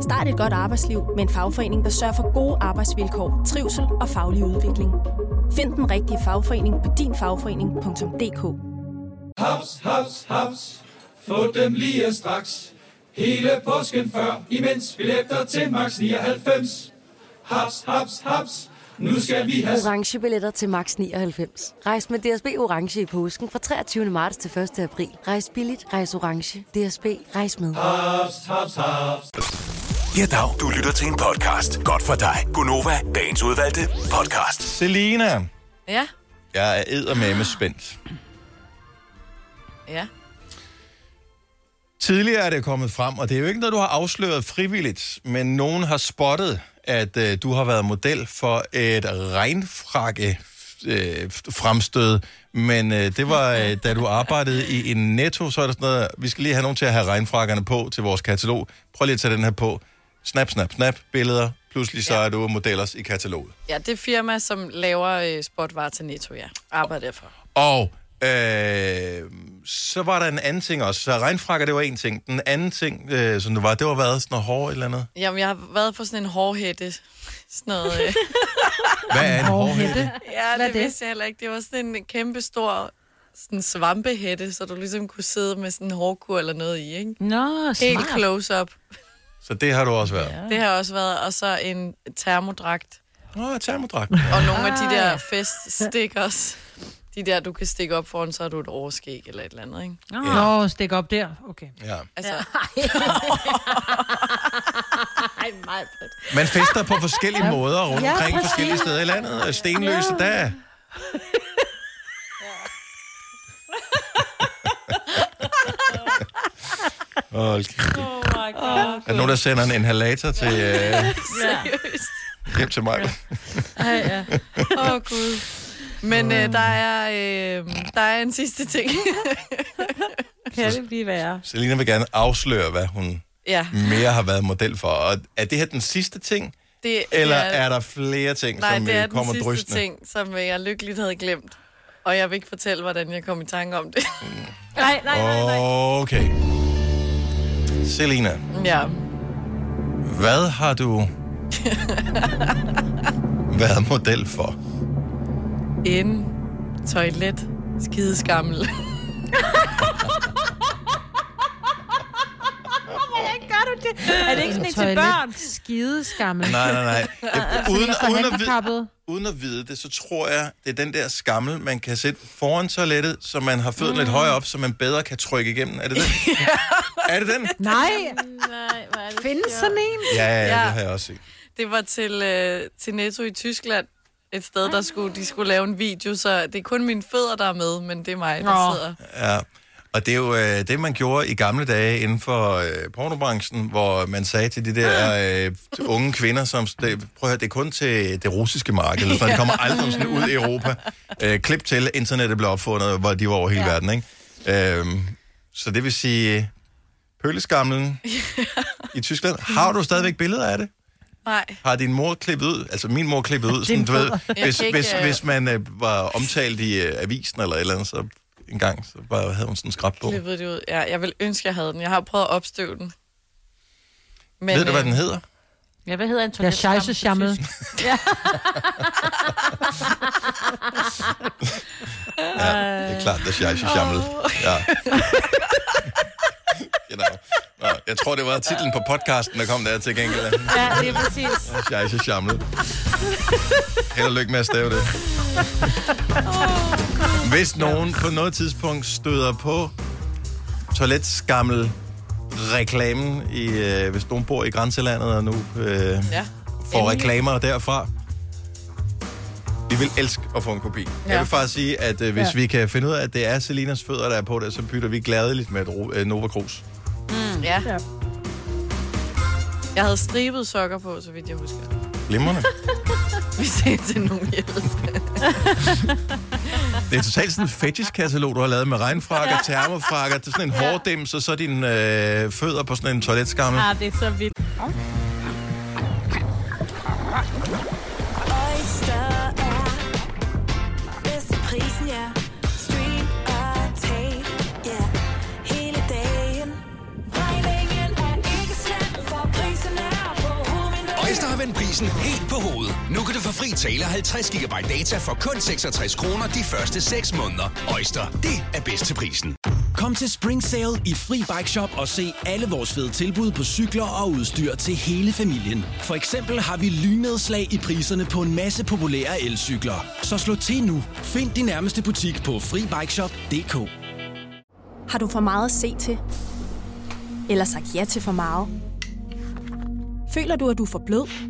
Start et godt arbejdsliv med en fagforening, der sørger for gode arbejdsvilkår, trivsel og faglig udvikling. Find den rigtige fagforening på dinfagforening.dk. Haps, haps, haps. Få dem lige straks. Hele påsken før, imens billetter til max 99. Haps, haps, haps. Nu skal vi have... Orange billetter til max 99. Rejs med DSB Orange i påsken fra 23. marts til 1. april. Rejs billigt, rejs orange. DSB, rejs med. Haps, haps, haps. Ja, dag. Du lytter til en podcast. Godt for dig. Gunova, dagens udvalgte podcast. Selina, Ja, jeg er eddermame spændt. ja. Tidligere er det kommet frem, og det er jo ikke noget, du har afsløret frivilligt, men nogen har spottet, at øh, du har været model for et regnfrakke øh, fremstød, men øh, det var, øh, da du arbejdede i en netto, så er der sådan noget, vi skal lige have nogen til at have regnfrakkerne på til vores katalog. Prøv lige at tage den her på. Snap, snap, snap, billeder. Pludselig så er du modellers i kataloget. Ja, det firma, som laver øh, spotvarer til Netto, ja. Arbejder derfor. Og øh, så var der en anden ting også. Så regnfrakker, det var en ting. Den anden ting, øh, som det var, det var været sådan noget hår eller andet. Jamen, jeg har været på sådan en hårhætte. Sådan noget... Øh. Hvad er en hårhætte? Ja, Hvad det, det? vidste jeg heller ikke. Det var sådan en kæmpe stor sådan svampehætte, så du ligesom kunne sidde med sådan en hårkur eller noget i, ikke? Nå, Helt smart. close-up. Så det har du også været. Ja. Det har også været. Og så en termodragt. Åh, oh, termodragt. Og nogle af de Ah, der feststickers. De der, du kan stikke op foran, så har du et overskæg eller et eller andet, ikke? Nå, stik op der. Okay. Ja. Altså, Ej, Man fester på forskellige Ja. måder rundt Ja, omkring præcis. forskellige steder i landet. Stenløse, Ja. der Hold kæft. Oh my god. Er der nogen, der sender en inhalator til, øh, Seriøst. hjem til mig? Ja, ja. Åh, oh, Gud. Men øh, der, er, øh, der er en sidste ting. Kan det blive værre? Selina vil gerne afsløre, hvad hun ja. mere har været model for. Og er det her den sidste ting? Det Eller er- er der flere ting, Nej, som det er øh, den kommer sidste drystende? ting, som øh, jeg lykkeligt havde glemt. Og jeg vil ikke fortælle, hvordan jeg kom i tanke om det. Nej, nej, nej, nej. Okay. Selina, ja. hvad har du været model for? En toilet skideskammel. Hvordan gør du det? Er det ikke sådan en til børn? Skideskammel. Nej, nej, nej. Altså, uden, er uden, at vide, uden at vide det, så tror jeg, det er den der skammel, man kan sætte foran toilettet, så man har fødderne lidt højere op, så man bedre kan trykke igennem. Er det den? er det den? Nej, Nej, er findes sådan en? Ja, ja, ja, det har jeg også set. Det var til, øh, til Netto i Tyskland. Et sted, der skulle, de skulle lave en video, så det er kun mine fødder, der er med, men det er mig, der Nå. sidder. Ja. Og det er jo øh, det, man gjorde i gamle dage inden for øh, pornobranchen, hvor man sagde til de der øh, unge kvinder, som, det, prøv at høre, det er kun til det russiske marked, så det kommer aldrig sådan ud i Europa. Øh, klip til, internettet blev opfundet, hvor de var over hele ja. verden, ikke? Øhm, så det vil sige, pøleskamlen i Tyskland. Har du stadigvæk billeder af det? Nej. Har din mor klippet ud? Altså min mor klippet ud, sådan, du ved, hvis, ikke, hvis, øh, hvis man øh, var omtalt i øh, avisen eller et eller andet, så en gang, så bare havde hun sådan en skrabbog. Klippede det ud. Ja, jeg vil ønske, jeg havde den. Jeg har prøvet at opstøve den. Men, Ved du, hvad øh, den hedder? Ja, hvad hedder en Jeg toilet? scheisse schammel. Ja. Ja, det er klart, der er Schammel. Ja. genau. Nå, jeg tror, det var titlen på podcasten, der kom der til gengæld. Ja, det er præcis. Scheisse Schammel. Held og lykke med at stave det. Hvis nogen på noget tidspunkt støder på toiletskammel reklamen, i, øh, hvis nogen bor i grænselandet og nu øh, Ja. får reklamer derfra, vi vil elske at få en kopi. Ja. Ja. Jeg vil faktisk sige, at øh, hvis Ja. ja. vi kan finde ud af, at det er Selinas fødder, der er på det, så bytter vi gladeligt med et ro- øh, Nova Cruz. Mm, ja. ja. Jeg havde stribet sokker på, så vidt jeg husker. Glimrende. Hvis det er til nogen hjælp. Det er totalt sådan en fetish-katalog, du har lavet med regnfrakker, termofrakker, det er sådan en Ja. hårdims, og så dine øh, fødder på sådan en toiletskammel. Ah, det er så vildt. Oyster prisen helt på hovedet. Nu kan du få fri tale 50 GB data for kun 66 kroner de første 6 måneder. Øjster, det er bedst til prisen. Kom til Spring Sale i Fri Bike Shop og se alle vores fede tilbud på cykler og udstyr til hele familien. For eksempel har vi lynedslag i priserne på en masse populære elcykler. Så slå til nu. Find din nærmeste butik på FriBikeShop.dk Har du for meget at se til? Eller sagt ja til for meget? Føler du, at du er for blød?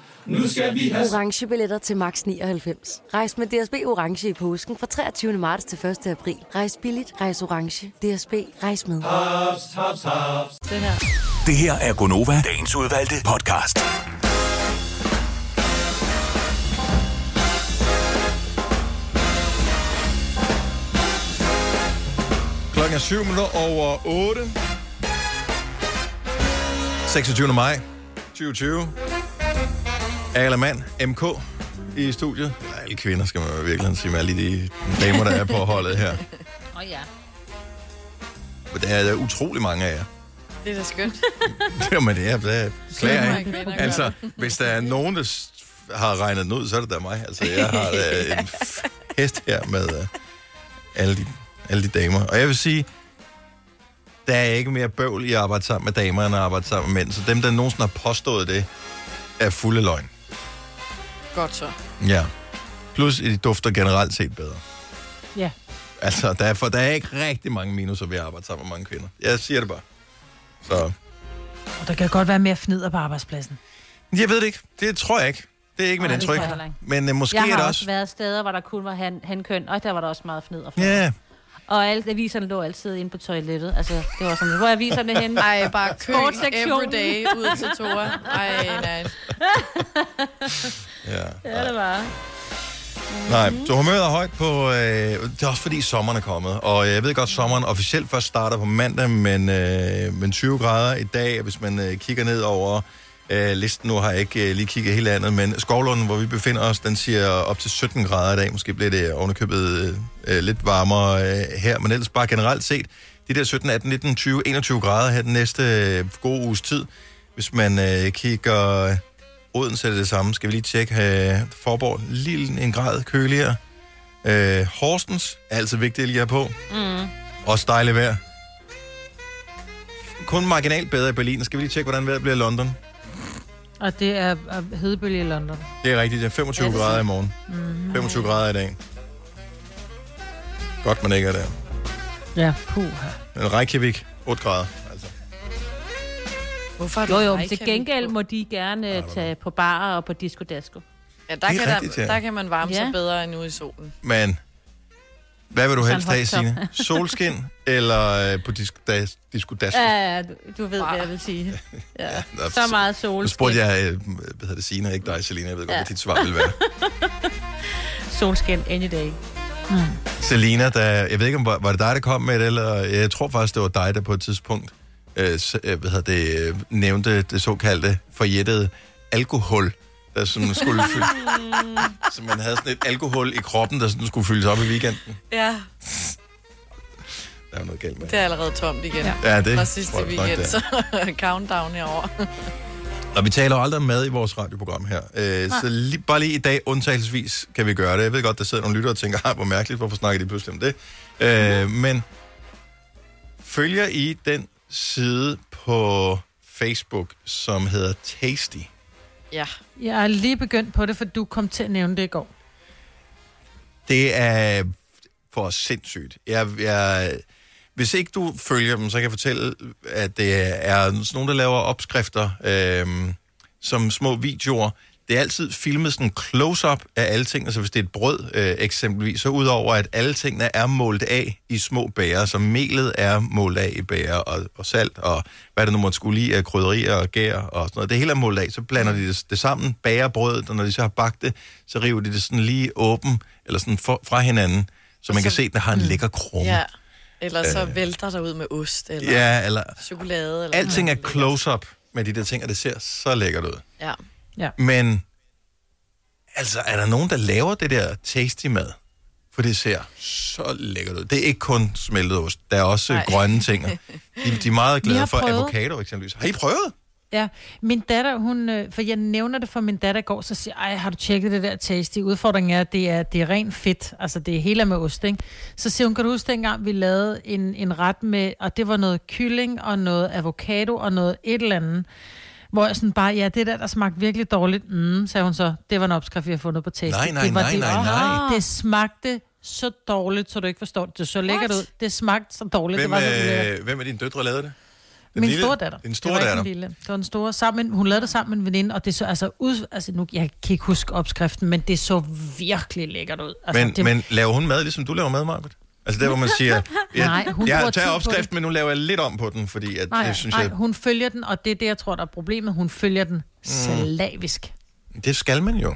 Nu skal vi have... Orange billetter til max 99. Rejs med DSB Orange i påsken fra 23. marts til 1. april. Rejs billigt, rejs orange. DSB, rejs med. Haps, haps, haps. Det her. Det her er Gonova, dagens udvalgte podcast. Klokken er 7 minutter over 8. 26. maj 2020. Alle mand, MK, i studiet. Ja, alle kvinder, skal man jo virkelig sige med alle de damer, der er på holdet her. Åh oh, ja. Men der er der utrolig mange af jer. Det er da skønt. Det er, det er Så klager, mange ikke? Altså, det. hvis der er nogen, der har regnet den ud, så er det da mig. Altså, jeg har øh, en hest her med øh, alle, de, alle de damer. Og jeg vil sige, der er ikke mere bøvl i at arbejde sammen med damer, end at arbejde sammen med mænd. Så dem, der nogensinde har påstået det, er fulde løgn. Godt så. Ja. Plus, de dufter generelt set bedre. Ja. Altså, der er, for der er ikke rigtig mange minuser ved at arbejde sammen med mange kvinder. Jeg siger det bare. Så, Og der kan godt være mere fnider på arbejdspladsen. jeg ved det ikke. Det tror jeg ikke. Det er ikke jeg heller ikke. Men uh, måske jeg er har det også også... været steder, hvor der kun var han, hankøn, og der var der også meget fnid og flad. Og alle aviserne lå altid inde på toilettet. Altså, det var sådan, hvor er aviserne henne? Ej, bare kø Sportssektionen. every day ud til Tora. Ej, nej. ja. Ja, det var. Nej, så humøret er højt på... Øh, det er også fordi sommeren er kommet. Og jeg ved godt, at sommeren officielt først starter på mandag, men, øh, men 20 grader i dag. Hvis man øh, kigger ned over øh, listen, nu har jeg ikke øh, lige kigget hele landet, men Skovlunden, hvor vi befinder os, den siger op til 17 grader i dag. Måske bliver det ovenikøbet øh, lidt varmere øh, her, men ellers bare generelt set. De der 17, 18, 19, 20, 21 grader her den næste øh, gode uges tid. Hvis man øh, kigger... Odense er det det samme. Skal vi lige tjekke øh, Forborg. Lille en grad køligere. Øh, Horsens er altid vigtigt lige have på. Mm. Også dejligt vejr. Kun marginalt bedre i Berlin. Skal vi lige tjekke, hvordan vejret bliver i London? Og det er, hedebølge i London. Det er rigtigt. Det er 25 Er det grader i morgen. Mm. 25 grader i dag. Godt, man ikke er der. Ja, puha. Men Reykjavik, 8 grader. Altså. Hvorfor er Jo, du jo, Reykjavik til gengæld må de gerne øh, tage på barer og på disco dasko. Ja, der, Det er kan, rigtigt, ja. der, der kan man varme sig Ja. bedre end ude i solen. Men hvad vil du helst have. Signe? Solskin eller øh, på disco, das, disco dasko? Ja, ja, du, du ved, hvad jeg vil sige. Ja. der- Så meget sol. Nu spurgte jeg, øh, hvad hedder det, Signe, ikke dig, Selina. Jeg ved godt, Ja. hvad dit svar vil være. Solskin any day. Selina, der, jeg ved ikke, om var, var det dig, der kom med det, eller jeg tror faktisk, det var dig, der på et tidspunkt øh, øh, hvad hedder det, nævnte det såkaldte forjættede alkohol, der sådan skulle fylde, så man havde sådan et alkohol i kroppen, der sådan skulle fyldes op i weekenden. Ja, Der er noget galt med det er allerede tomt igen. Ja, det Fra tror sidste jeg nok, weekend, det så countdown herovre. Og vi taler jo aldrig om mad i vores radioprogram her. Øh, så lige, bare lige i dag, undtagelsesvis, kan vi gøre det. Jeg ved godt, der sidder nogle lyttere og tænker, "Ej, hvor mærkeligt, hvorfor snakker de pludselig om det? Øh, men følger I den side på Facebook, som hedder Tasty? Ja. Jeg er lige begyndt på det, for du kom til at nævne det i går. Det er for sindssygt. Jeg, jeg, hvis ikke du følger dem, så kan jeg fortælle, at det er sådan nogen, der laver opskrifter øh, som små videoer. Det er altid filmet sådan close-up af alle tingene, så hvis det er et brød øh, eksempelvis, så udover at alle tingene er målt af i små bærer, så melet er målt af i bærer, og, og salt, og hvad det nu måtte skulle lige af krydderier og gær og sådan noget. Det hele er målt af, så blander de det, det sammen, bager brødet, og når de så har bagt det, så river de det sådan lige åben, eller sådan for, fra hinanden, så man kan se, at den har en lækker krumme. Ja. Eller så vælter der ud med ost, eller Ja, eller chokolade. Eller alting er close-up med de der ting, og det ser så lækkert ud. Ja. Ja. Men, altså, er der nogen, der laver det der tasty mad? For det ser så lækkert ud. Det er ikke kun smeltet ost. Der er også Nej. Grønne ting. De, de er meget glade for prøvet. avocado eksempelvis. Har I prøvet? Ja, min datter, hun, øh, for jeg nævner det for min datter i går, så siger jeg, "Ej, har du tjekket det der tasty? Udfordringen er, at det er, det er rent fedt, altså det er hele med ost, ikke? Så siger hun, kan du huske dengang, vi lavede en, en ret med, og det var noget kylling og noget avocado og noget et eller andet, hvor jeg sådan bare, ja, det der, der smagte virkelig dårligt, mm, sagde hun så, det var en opskrift, vi har fundet på tasty. Nej, nej, det var nej, det, nej, nej. Det smagte så dårligt, så du ikke forstår det. Det så lækkert ud. Det smagte så dårligt. Hvem, det var så øh, hvem af dine døtre lavede det? Den Min lille? store datter. Din store det var datter? Ikke lille. Det var den store. Sammen, hun lavede det sammen med en veninde, og det så altså ud... Altså nu, jeg kan ikke huske opskriften, men det så virkelig lækkert ud. Altså, Men, det, men laver hun mad, ligesom du laver mad, Margaret? Altså der, hvor man siger, jeg, Nej, hun jeg tager på opskriften, men nu laver jeg lidt om på den, fordi at, nej, det synes nej, jeg, hun følger den, og det er det, jeg tror, der er problemet. Hun følger den slavisk. det skal man jo.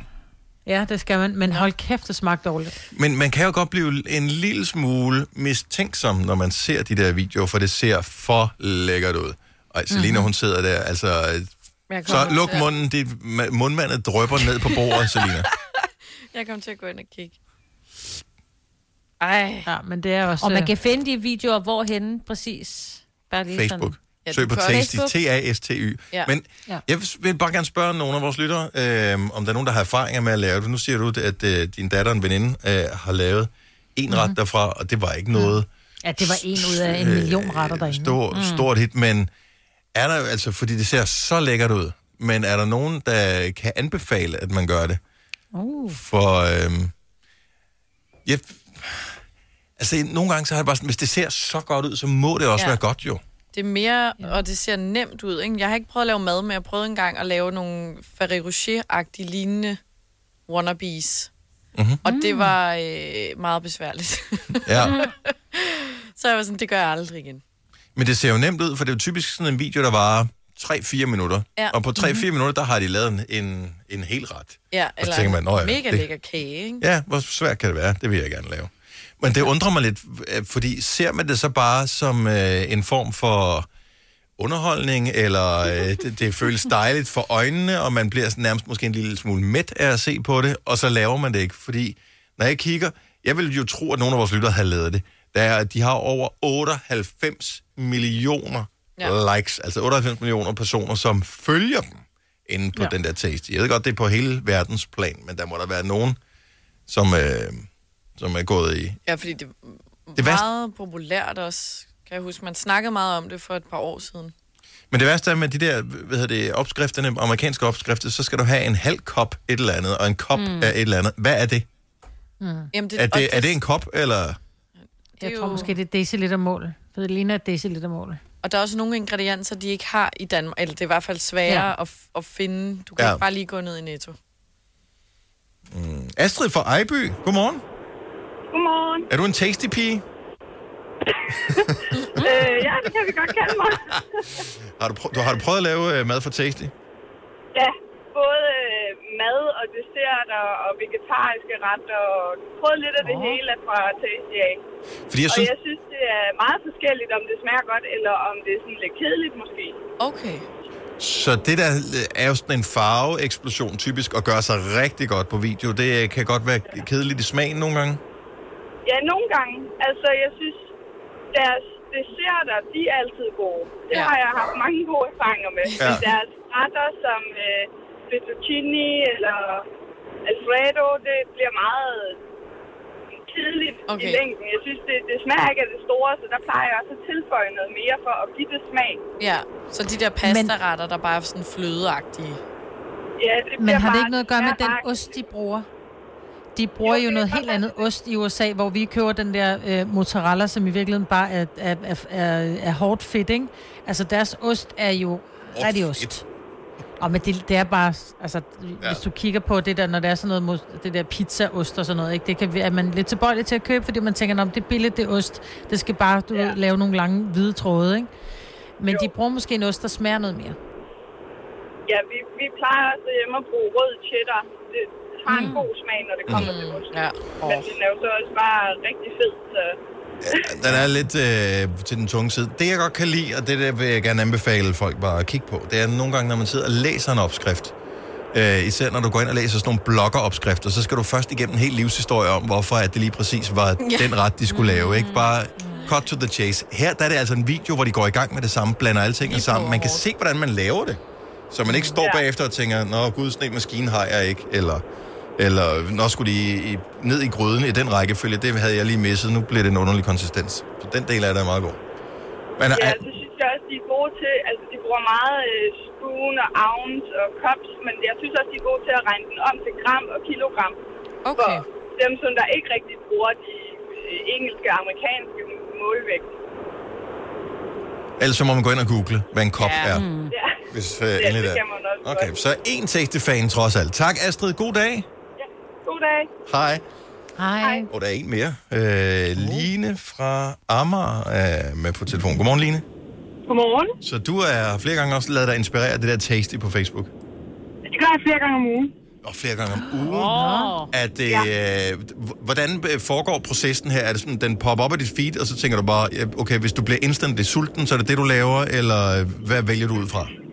Ja, det skal man, men hold kæft, det smagte dårligt. Men man kan jo godt blive en lille smule mistænksom, når man ser de der videoer, for det ser for lækkert ud. Og Selina, Mhm. mm-hmm. hun sidder der, altså... Jeg Så luk til munden, ma- mundvandet drøber ned på bordet, Selina. Jeg kommer til at gå ind og kigge. Ej. Ja, men det er også... Og man kan finde de videoer hvorhenne præcis. Bare lige Facebook. Sådan. Ja, Søg på Tasty. T-A-S-T-Y. Ja. Men Ja. jeg vil bare gerne spørge nogle af vores lyttere, øh, om der er nogen, der har erfaringer med at lave det. Nu siger du, at øh, din datter og en veninde øh, har lavet en Mhm. ret derfra, og det var ikke noget Ja, det var en ud af en million retter derinde. stor, Mm. stort hit, men er der altså, fordi det ser så lækkert ud, men er der nogen, der kan anbefale, at man gør det? Uh. For, øhm, jeg, altså, nogle gange så har jeg bare sådan, hvis det ser så godt ud, så må det også Ja. være godt jo. Det er mere, ja. og det ser nemt ud. Ikke? Jeg har ikke prøvet at lave mad, men jeg prøvede engang at lave nogle Ferrero Rocher-agtige lignende wannabes. Mm-hmm. Og det var øh, meget besværligt. Ja. Så jeg var sådan, det gør jeg aldrig igen. Men det ser jo nemt ud, for det er jo typisk sådan en video, der varer 3-4 minutter. Ja. Og på 3-4 Mhm. minutter, der har de lavet en, en, en hel ret. Ja, så eller tænker man, en "Nå ja, mega det- lækker kage, ikke? Ja, hvor svært kan det være? Det vil jeg gerne lave. Men det undrer mig lidt, øh, fordi ser man det så bare som øh, en form for underholdning, eller øh, det, det føles dejligt for øjnene, og man bliver sådan nærmest måske en lille smule mæt af at se på det, og så laver man det ikke, fordi når jeg kigger, jeg vil jo tro, at nogle af vores lyttere har lavet det, der er, de har over 98 millioner ja. likes, altså 98 millioner personer, som følger dem inde på ja. den der taste. Jeg ved godt, det er på hele verdens plan, men der må der være nogen, som, øh, som er gået i. Ja, fordi det er Det værste- meget populært også. Kan jeg huske, man snakkede meget om det for et par år siden. Men det værste er med de der, hvad hedder det, opskrifterne, amerikanske opskrifter, så skal du have en halv kop et eller andet, og en kop Mm. af et eller andet. Hvad er det? Mm. Jamen, Er det, er det en kop, eller? Jeg tror måske, det er decilitermål. For det ligner et decilitermål. Og der er også nogle ingredienser, de ikke har i Danmark, eller det er i hvert fald sværere Ja. at, at finde. Du kan ja. ikke bare lige gå ned i Netto. Mm. Astrid fra Ejby, godmorgen. Godmorgen. Er du en tasty pige? øh, ja, det kan vi godt kalde mig. Har du, prø- du, har du prøvet at lave øh, mad for tasty? Ja, både øh, mad og dessert og, og vegetariske retter og prøvet lidt af det hele fra Tasty af. Fordi jeg og synes- jeg synes, det er meget forskelligt, om det smager godt, eller om det er sådan lidt kedeligt måske. Okay. Så det der øh, er jo sådan en farveeksplosion typisk, og gør sig rigtig godt på video. Det øh, kan godt være kedeligt i smagen nogle gange. Ja, nogle gange. Altså, jeg synes, deres desserter, de er altid gode. Det Ja. har jeg haft mange gode erfaringer med. Ja. Men deres retter som øh, fettuccine eller alfredo, det bliver meget kedeligt okay. i længden. Jeg synes, det, det smager ikke af det store, så der plejer jeg også at tilføje noget mere for at give det smag. Ja, så de der pastaretter, der bare er sådan flødeagtige. Ja, det Men bliver har det ikke noget at gøre med den ost, de bruger? De bruger jo, noget helt andet ost i USA, hvor vi køber den der øh, mozzarella, som i virkeligheden bare er, er, er, er, hårdt fedt, ikke? Altså, deres ost er jo rigtig ost. Og men det, det er bare, altså, ja. hvis du kigger på det der, når det er sådan noget, det der pizzaost og sådan noget, ikke? det kan, er man lidt tilbøjelig til at købe, fordi man tænker, om det er billigt, det er ost, det skal bare, du ja. lave nogle lange hvide tråde, ikke? Men jo. de bruger måske en ost, der smager noget mere. Ja, vi, vi plejer også hjemme at bruge rød cheddar. Har en god smag, når det kommer mm. til ost. Ja. Men den er jo så også bare rigtig fed, så... Den er lidt øh, til den tunge side. Det, jeg godt kan lide, og det der vil jeg gerne anbefale folk bare at kigge på, det er nogle gange, når man sidder og læser en opskrift, øh, især når du går ind og læser sådan nogle bloggeropskrifter, så skal du først igennem en hel livshistorie om, hvorfor at det lige præcis var Ja. den ret, de skulle lave. Ikke? Bare cut to the chase. Her der er det altså en video, hvor de går i gang med det samme, blander alle tingene sammen. Man kan se, hvordan man laver det. Så man ikke står Ja. bagefter og tænker, nå gud, sådan en maskine har jeg ikke, eller, eller nå skulle de i, ned i gryden i den rækkefølge, det havde jeg lige misset, nu bliver det en underlig konsistens. Så den del af det er meget god. Men, Ja, er, så synes jeg også, de er gode til... Altså, de bruger meget øh, spoon og ounce og cups, men jeg synes også, de er gode til at regne den om til gram og kilogram. Okay. For dem, som der ikke rigtig bruger de øh, engelske og amerikanske målvægt. ellers så må man gå ind og google, hvad en kop Ja. er. Mm. Ja. Hvis øh, Ja, endelig det det kan man også Okay, godt. så en tasty fan trods alt. Tak Astrid, god dag. God dag. Hej. Hej. Og der er en mere. Øh, Line fra Amager er med på telefon. Godmorgen, Line. Godmorgen. Så du er flere gange også lavet dig inspirere af det der tasty på Facebook. Det gør jeg flere gange om ugen. Og flere gange om ugen. Oh. At, øh, ja. Hvordan foregår processen her? Er det sådan, den popper op af dit feed, og så tænker du bare, okay, hvis du bliver instantly sulten, så er det det, du laver, eller øh, hvad vælger du ud fra? Øh,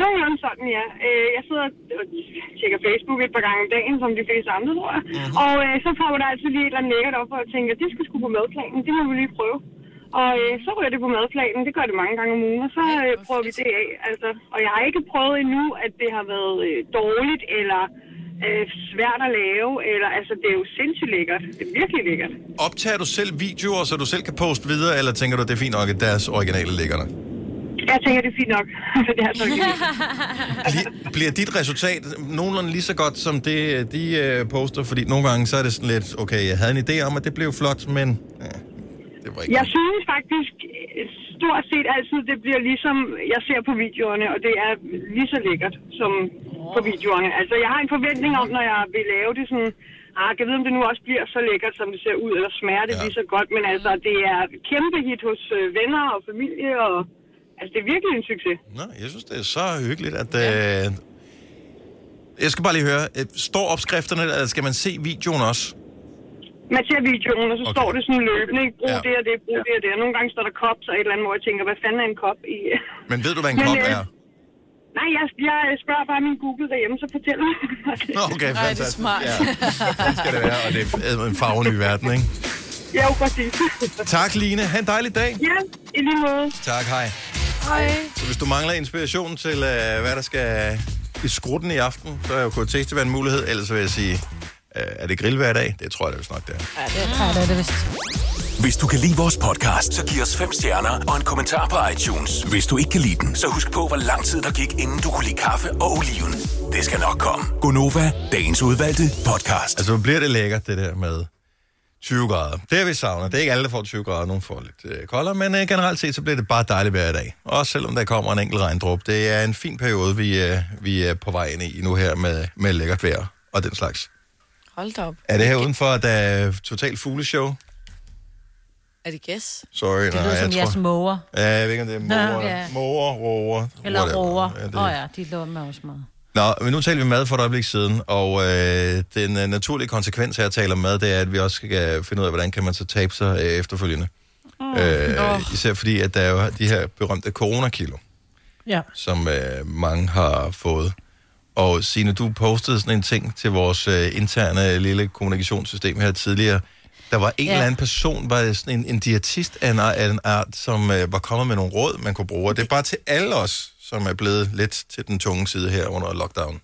nogenlunde sådan, ja. Øh, jeg sidder og tjekker Facebook et par gange om dagen, som de fleste andre, tror jeg. Mm-hmm. Og øh, så får der altid lige et eller andet lækkert op, og tænker, det skal sgu på madplanen, det må vi lige prøve. Og øh, så ryger det på madplanen. Det gør det mange gange om ugen, og så øh, prøver vi det af. Altså, og jeg har ikke prøvet endnu, at det har været øh, dårligt eller øh, svært at lave. Eller, altså, det er jo sindssygt lækkert. Det er virkelig lækkert. Optager du selv videoer, så du selv kan poste videre, eller tænker du, det er fint nok, at deres originale ligger der? Jeg tænker, det er fint nok. det er så Bli- Bliver dit resultat nogenlunde lige så godt, som det, de øh, poster? Fordi nogle gange, så er det sådan lidt, okay, jeg havde en idé om, at det blev flot, men ja, det var ikke Jeg synes faktisk øh, stort set altid, det bliver ligesom jeg ser på videoerne, og det er lige så lækkert som på videoerne. Altså, jeg har en forventning om, når jeg vil lave det sådan, ah, jeg ved, om det nu også bliver så lækkert, som det ser ud, eller smager det ja. lige så godt, men altså, det er kæmpe hit hos øh, venner og familie, og altså, det er virkelig en succes. Nå, jeg synes, det er så hyggeligt, at... Øh, jeg skal bare lige høre, øh, står opskrifterne, eller skal man se videoen også? Man ser videoen, og så okay. står det sådan løbende, ikke? Brug Ja. ja. det og det, brug det og det. Og nogle gange står der kop, så et eller andet, hvor jeg tænker, hvad fanden er en kop i? Men ved du, hvad en Men, kop øh, er? Nej, jeg, jeg spørger bare min Google derhjemme, så fortæller mig. Nå, okay, Ej, det er fantastisk. smart. Ja, det skal det være, og det er en farveny verden, ikke? Ja, præcis. Tak, Line. Ha' en dejlig dag. Ja, i lige måde. Tak, hej. Hej. Så hvis du mangler inspiration til, øh, hvad der skal i skrutten i aften, så er jo KT være en mulighed. Ellers så vil jeg sige, øh, er det grill hver dag? Det tror jeg da vist nok, det er. Ja, det er det vist. Hvis du kan lide vores podcast, så giv os fem stjerner og en kommentar på iTunes. Hvis du ikke kan lide den, så husk på, hvor lang tid der gik, inden du kunne lide kaffe og oliven. Det skal nok komme. Gonova, dagens udvalgte podcast. Altså, bliver det lækkert, det der med 20 grader. Det er vi savner. Det er ikke alle, der får 20 grader. Nogle får lidt øh, koldere, men øh, generelt set, så bliver det bare dejligt hver dag. Også selvom der kommer en enkelt regndrop. Det er en fin periode, vi, øh, vi er på vej ind i nu her med, med lækkert vejr og den slags. Hold da op. Er det her udenfor, at der er totalt fugleshow? Er det gæs? Sorry, Det lyder som jeres måger. Ja, jeg ved ikke, om det er måger, Ja. måger, roer. Eller roer. Ja, det- Åh oh, ja, de lå med også meget. Nå, men nu taler vi mad for et øjeblik siden, og øh, den øh, naturlige konsekvens her at tale om mad, det er, at vi også skal finde ud af, hvordan kan man så tabe sig øh, efterfølgende. Mm. Øh, Åh. Især fordi, at der er jo de her berømte coronakilo, Ja. som øh, mange har fået. Og Signe, du postede sådan en ting til vores øh, interne lille kommunikationssystem her tidligere. Der var en Ja. eller anden person, var sådan en, en diætist af en, af en art, som øh, var kommet med nogle råd, man kunne bruge. Og det er bare til alle os, som er blevet lidt til den tunge side her under lockdown.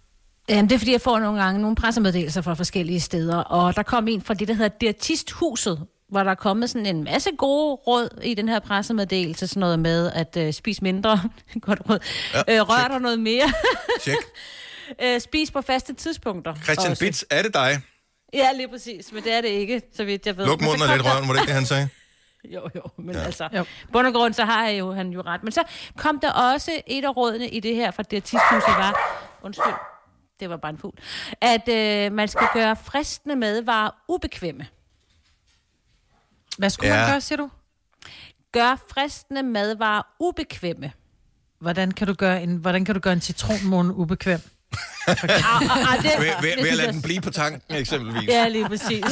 Jamen, det er fordi, jeg får nogle gange nogle pressemeddelelser fra forskellige steder, og der kom en fra det, der hedder Diætisthuset, hvor der er kommet sådan en masse gode råd i den her pressemeddelelse, sådan noget med at øh, spise mindre, godt råd, Ja, øh, rør dig noget mere, Tjek. øh, spis på faste tidspunkter. Christian. Bits, er det dig? Ja, lige præcis, men det er det ikke, så vidt jeg ved. Luk munden og lidt røven, var det ikke det, han sagde? Jo, jo, men Ja. altså, jo. bund og grund, så har jeg jo, han jo ret. Men så kom der også et af rådene i det her fra det tidshuset var, undskyld, det var bare en fugl, at øh, man skal gøre fristende madvarer ubekvemme. Hvad skulle. Ja. man gøre, siger du? Gør fristende madvarer ubekvemme. Hvordan kan du gøre en, hvordan kan du gøre en citronmåne ubekvem? Ah, ah, det, Ved, ved, ved at lade den blive på tanken, eksempelvis. Ja, lige præcis.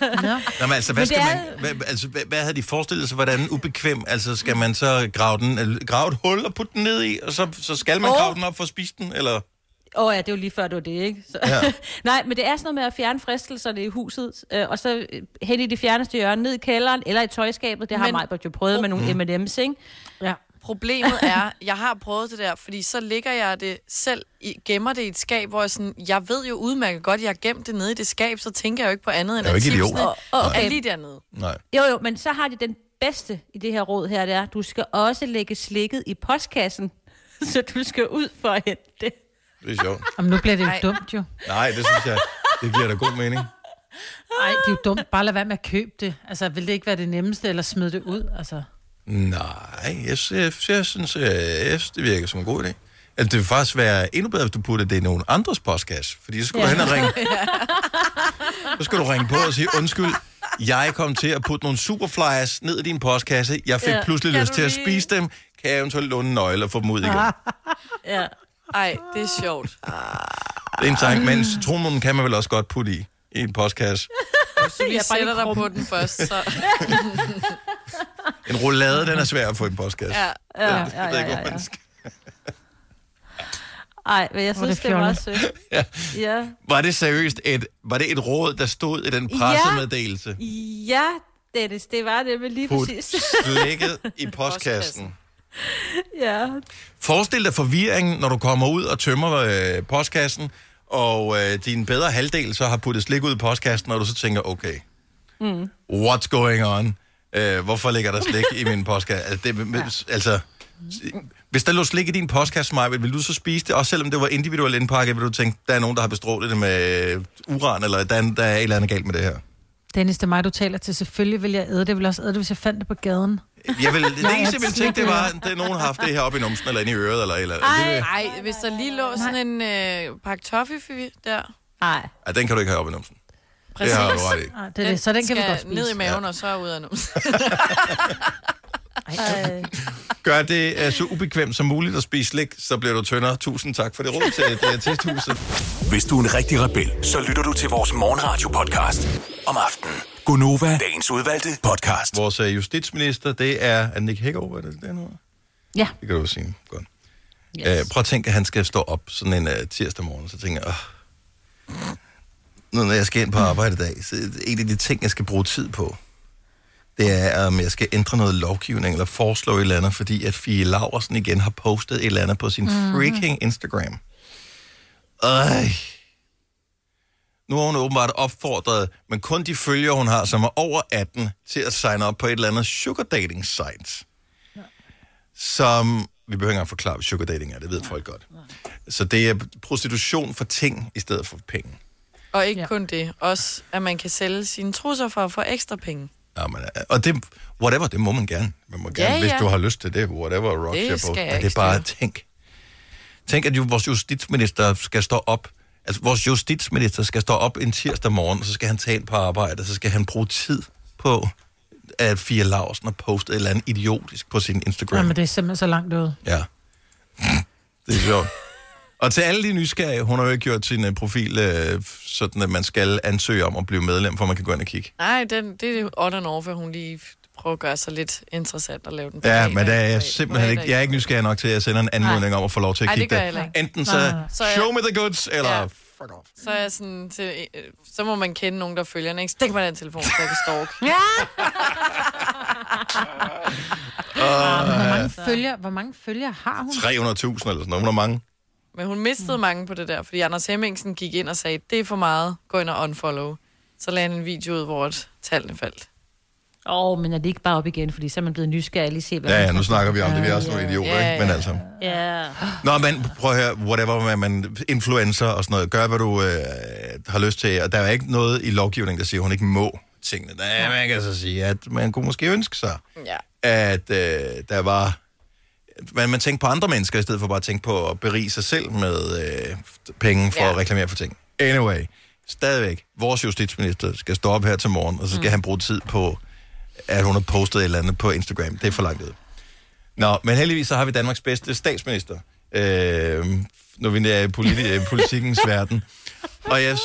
Nå. Nå, men altså, hvad, Men skal det man, hvad, altså, hvad, hvad havde de forestillet sig, hvordan ubekvem? Altså, skal man så grave, den, grave et hul og putte den ned i, og så, så skal man Åh. grave den op for at spise den, eller? Åh oh, ja, det er jo lige før, det var det, ikke? Så. Ja. Ja. Nej, men det er sådan noget med at fjerne fristelserne i huset, øh, og så øh, hen i de fjerneste hjørne, ned i kælderen, eller i tøjskabet. Det har Men- mig jo prøvet med nogle M&M's, ikke? Ja. Problemet er, jeg har prøvet det der, fordi så ligger jeg det selv, i, gemmer det i et skab, hvor jeg sådan, jeg ved jo udmærket godt, at jeg har gemt det nede i det skab, så tænker jeg jo ikke på andet end Jeg er at tipsene Åh, er lige dernede. Nej. Jo, jo, men så har de den bedste i det her råd her, det er, du skal også lægge slikket i postkassen, så du skal ud for at hente det. Det er sjovt. Jamen, nu bliver det jo Ej. dumt, jo. Nej, det synes jeg, det giver da god mening. Nej, det er jo dumt. Bare lad være med at købe det. Altså, vil det ikke være det nemmeste, eller smide det ud? Altså. Nej, jeg, jeg, jeg, synes, jeg, det virker som en god idé. Altså, det vil faktisk være endnu bedre, hvis du putter det i nogen andres postkasse. Fordi så skal ja. du hen og ringe. Så skal du ringe på og sige, undskyld, jeg kom til at putte nogle superflyers ned i din postkasse. Jeg fik Ja. pludselig Kan lyst til at lige- spise dem. Kan jeg eventuelt låne en nøgle og få dem ud igen? Ja. Ej, det er sjovt. Det er en tanke, men citronmunden kan man vel også godt putte i, i en postkasse. Du lige Jeg er sætter dig på den først, så... En roulade, den er svær at få i en postkasse. Ja. Ja, Jeg ja, ja, ja, ja. Ej, men jeg synes, det det, var sødt. Ja. Ja. Var det seriøst et, var det et råd, der stod i den pressemeddelelse? Ja, Dennis, det var det med lige Put præcis. slikket i postkassen. ja. Forestil dig forvirring, når du kommer ud og tømmer øh, postkassen, og øh, din bedre halvdel så har puttet slik ud i postkassen, og du så tænker, okay, Mm. what's going on? Øh, hvorfor ligger der slik i min postkasse? Altså, det, ja. altså, hvis der lå slik i din postkasse, Maja, vil du så spise det? Også selvom det var individuelt indpakket, vil du tænke, der er nogen, der har bestrålet det med øh, uran, eller der, er- der er et eller andet galt med det her? Dennis, det er mig, du taler til. Selvfølgelig vil jeg æde det. Jeg vil også æde det, hvis jeg fandt det på gaden. Jeg vil, det er eneste, jeg ville tænke, det var, at nogen har haft det her op i numsen, eller inde i øret, eller eller andet. Det vil- Ej, hvis der lige lå sådan en øh, pakke toffee der. Nej. Ja, den kan du ikke have op i numsen. Præcis. Det har du ret i. Nej, det er det. Så den kan vi godt spise. ned i maven, og så ud af numsen. Gør det uh, så ubekvemt som muligt at spise slik, så bliver du tyndere. Tusind tak for det råd til Diætisthuset. Hvis du er en rigtig rebel, så lytter du til vores morgenradio-podcast om aftenen. Gunova, dagens udvalgte podcast. Vores uh, justitsminister, det er Annik Hækkerup, er det det nu? Ja. Det kan du sige. Godt. Yes. Uh, prøv at tænke, at han skal stå op sådan en uh, tirsdag morgen, så tænker jeg, uh, nu når jeg skal ind på arbejde i dag, så en af de ting, jeg skal bruge tid på, det er, om jeg skal ændre noget lovgivning, eller foreslå et eller andet, fordi at Fie Laversen igen har postet et eller andet på sin Mhm. freaking Instagram. Øj. Nu har hun åbenbart opfordret, men kun de følger, hun har, som er over 18, til at signe op på et eller andet sugar dating site. Som, vi behøver ikke engang forklare, hvad sugar dating er, det ved folk godt. Så det er prostitution for ting, i stedet for penge. Og ikke ja. kun det. Også, at man kan sælge sine trusser for at få ekstra penge. Ja, men, og det, whatever, det må man gerne. Man må gerne, Ja, hvis ja. du har lyst til det, whatever rocks Det skal jeg Men det er bare, tænk. Tænk, at jo, vores justitsminister skal stå op, altså vores justitsminister skal stå op en tirsdag morgen, og så skal han tage ind på arbejde, og så skal han bruge tid på, at Fia Larsen har postet et eller andet idiotisk på sin Instagram. Jamen, det er simpelthen så langt ud. Ja. Det er sjovt. Og til alle de nysgerrige, hun har jo ikke gjort sin uh, profil uh, sådan, at man skal ansøge om at blive medlem, for man kan gå ind og kigge. Nej, den, det er on and off, at hun lige prøver at gøre sig lidt interessant og lave den Ja, men der er jeg simpelthen ikke, jeg er ikke nysgerrig nok til, at jeg sender en anmodning om at få lov til at Ej, det kigge gør jeg heller ikke. Enten så, nej, nej. Så show jeg- me the goods, eller Ja. Så er jeg sådan til, øh, så må man kende nogen, der følger den, ikke? Stik mig den telefon, så jeg kan stalk. Ja. Hvor mange, følger, hvor mange følger har hun? 300.000 eller sådan noget. Hun har mange. Men hun mistede mange på det der, fordi Anders Hemmingsen gik ind og sagde, det er for meget, gå ind og unfollow. Så lagde han en video ud, hvor tallene faldt. Åh, oh, men er det ikke bare op igen, fordi så er man blevet nysgerrig lige se, hvad Ja, ja, nu snakker vi om det. Vi er også nogle idioter, Ja, ikke? Men altså. Ja. Nå, men prøv at høre, whatever, man, man influencer og sådan noget, gør, hvad du øh, har lyst til. Og der er ikke noget i lovgivningen, der siger, at hun ikke må tingene. Der, man kan så sige, at man kunne måske ønske sig, Ja. at øh, der var... Man, man tænker på andre mennesker, i stedet for bare at tænke på at berige sig selv med øh, penge for ja. at reklamere for ting. Anyway, stadigvæk, vores justitsminister skal stå op her til morgen, og så skal mm. han bruge tid på, at hun har postet et eller andet på Instagram. Det er for langt ud. Nå, men heldigvis så har vi Danmarks bedste statsminister, øh, når vi er i politi- politikens verden. Og jeg,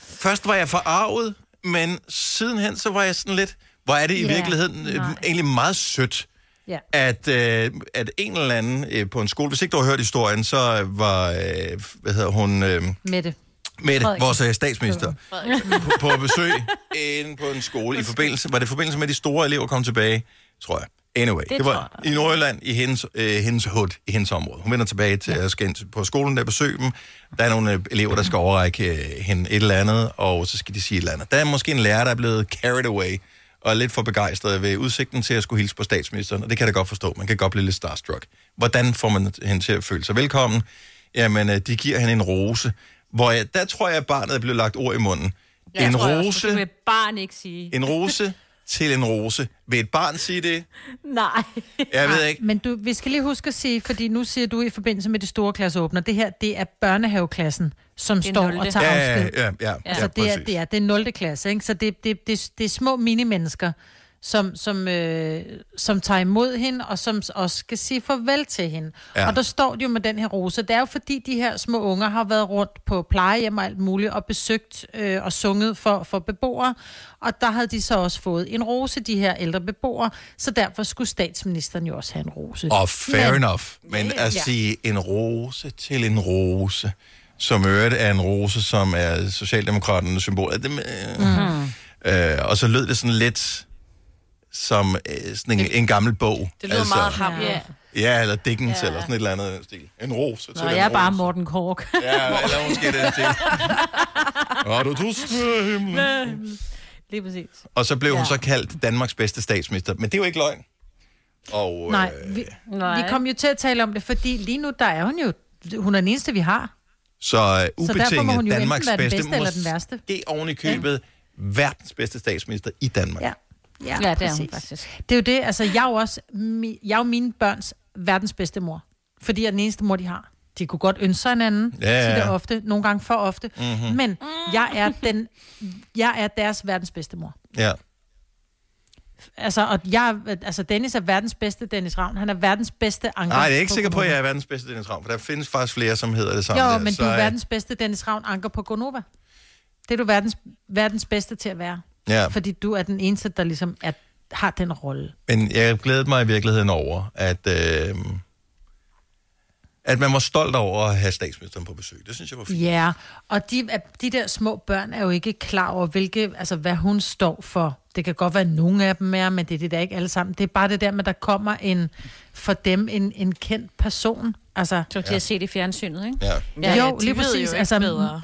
først var jeg forarvet, men sidenhen så var jeg sådan lidt, hvor er det i Ja, virkeligheden øh, nej. egentlig meget sødt, Ja. at, øh, at en eller anden øh, på en skole, hvis ikke du har hørt historien, så var, øh, hvad hedder hun, øh, Mette. Mette, Frederiksen. vores øh, statsminister, på, på besøg inde på en skole i forbindelse, var det i forbindelse med, at de store elever kom tilbage, tror jeg. Anyway, det, Det var i Nordjylland, i hendes, øh, hendes hood, i hendes område. Hun vender tilbage til at skal på skolen der og besøge dem. Der er nogle øh, elever, der skal overrække øh, hende et eller andet, og så skal de sige et eller andet. Der er måske en lærer, der er blevet carried away, og er lidt for begejstret ved udsigten til at skulle hilse på statsministeren, og det kan jeg da godt forstå. Man kan godt blive lidt starstruck. Hvordan får man hende til at føle sig velkommen? Jamen, øh, de giver hende en rose, hvor jeg, der tror jeg, at barnet er blevet lagt ord i munden. Ja, en også, rose, for Det vil barn ikke sige. en rose til en rose. Vil et barn sige det? Nej. Jeg ved ikke. Men du, vi skal lige huske at sige, fordi nu siger du i forbindelse med det store klasseåbner, det her, det er børnehaveklassen, som Det står nulte. og tager Ja, afsked. ja, ja, ja, Altså, ja, det, er, det, er, det er 0. klasse, ikke? Så det, det, det, det er små mini-mennesker, som, som, øh, som tager imod hende, og som også skal sige farvel til hende. Ja. Og der står de jo med den her rose. Det er jo fordi, de her små unger har været rundt på plejehjem og alt muligt, og besøgt øh, og sunget for, for beboere. Og der havde de så også fået en rose, de her ældre beboere. Så derfor skulle statsministeren jo også have en rose. Og fair Men- enough. Men at Ja. sige en rose til en rose, som øvrigt er en rose, som er Socialdemokraternes symbol. Er det, med, Mhm. øh, og så lød det sådan lidt som øh, sådan en, en gammel bog. Det lyder altså, meget ham. Ja. Ja, eller Dickens, ja. eller sådan et eller andet stil. En ros. Nå, jeg er bare Morten Kork. Ja, eller måske den stil. Og du tust himlen. Lige præcis. Og så blev hun Ja. så kaldt Danmarks bedste statsminister. Men det er jo ikke løgn. Og, Nej, øh, vi, Nej. vi kom jo til at tale om det, fordi lige nu, der er hun jo, hun er den eneste, vi har. så uh, Så derfor må hun ubetinget jo Danmarks bedste, bedste eller den værste. måske oven i købet verdens bedste statsminister i Danmark. Ja. Ja, Ja, det er hun præcis. faktisk. Det er jo det, altså jeg er jo også, jeg er jo mine børns verdens bedste mor. Fordi jeg er den eneste mor, de har. De kunne godt ønske sig en anden, Ja, ja, tit ja. og ofte, nogle gange for ofte. Mhm. Men jeg er, den, jeg er deres verdens bedste mor. Ja. Altså, og jeg, altså Dennis er verdens bedste Dennis Ravn. Han er verdens bedste anker. Nej, det er jeg ikke på sikker på, at jeg er verdens bedste Dennis Ravn, for der findes faktisk flere, som hedder det samme. Jo, der. men Så, du er øh, verdens bedste Dennis Ravn anker på Gonova. Det er du verdens, verdens bedste til at være. Ja. Fordi du er den eneste, der ligesom er, har den rolle. Men jeg glædede mig i virkeligheden over, at, øh, at man var stolt over at have statsministeren på besøg. Det synes jeg var fint. Ja, og de, de der små børn er jo ikke klar over, hvilke, altså, hvad hun står for. Det kan godt være, at nogle af dem er, men det er det der ikke alle sammen. Det er bare det der med, at der kommer en, for dem en, en kendt person. Altså, Så til at se det i fjernsynet, ikke? Ja. Ja, Ja, jo, lige præcis. jo altså, bedre.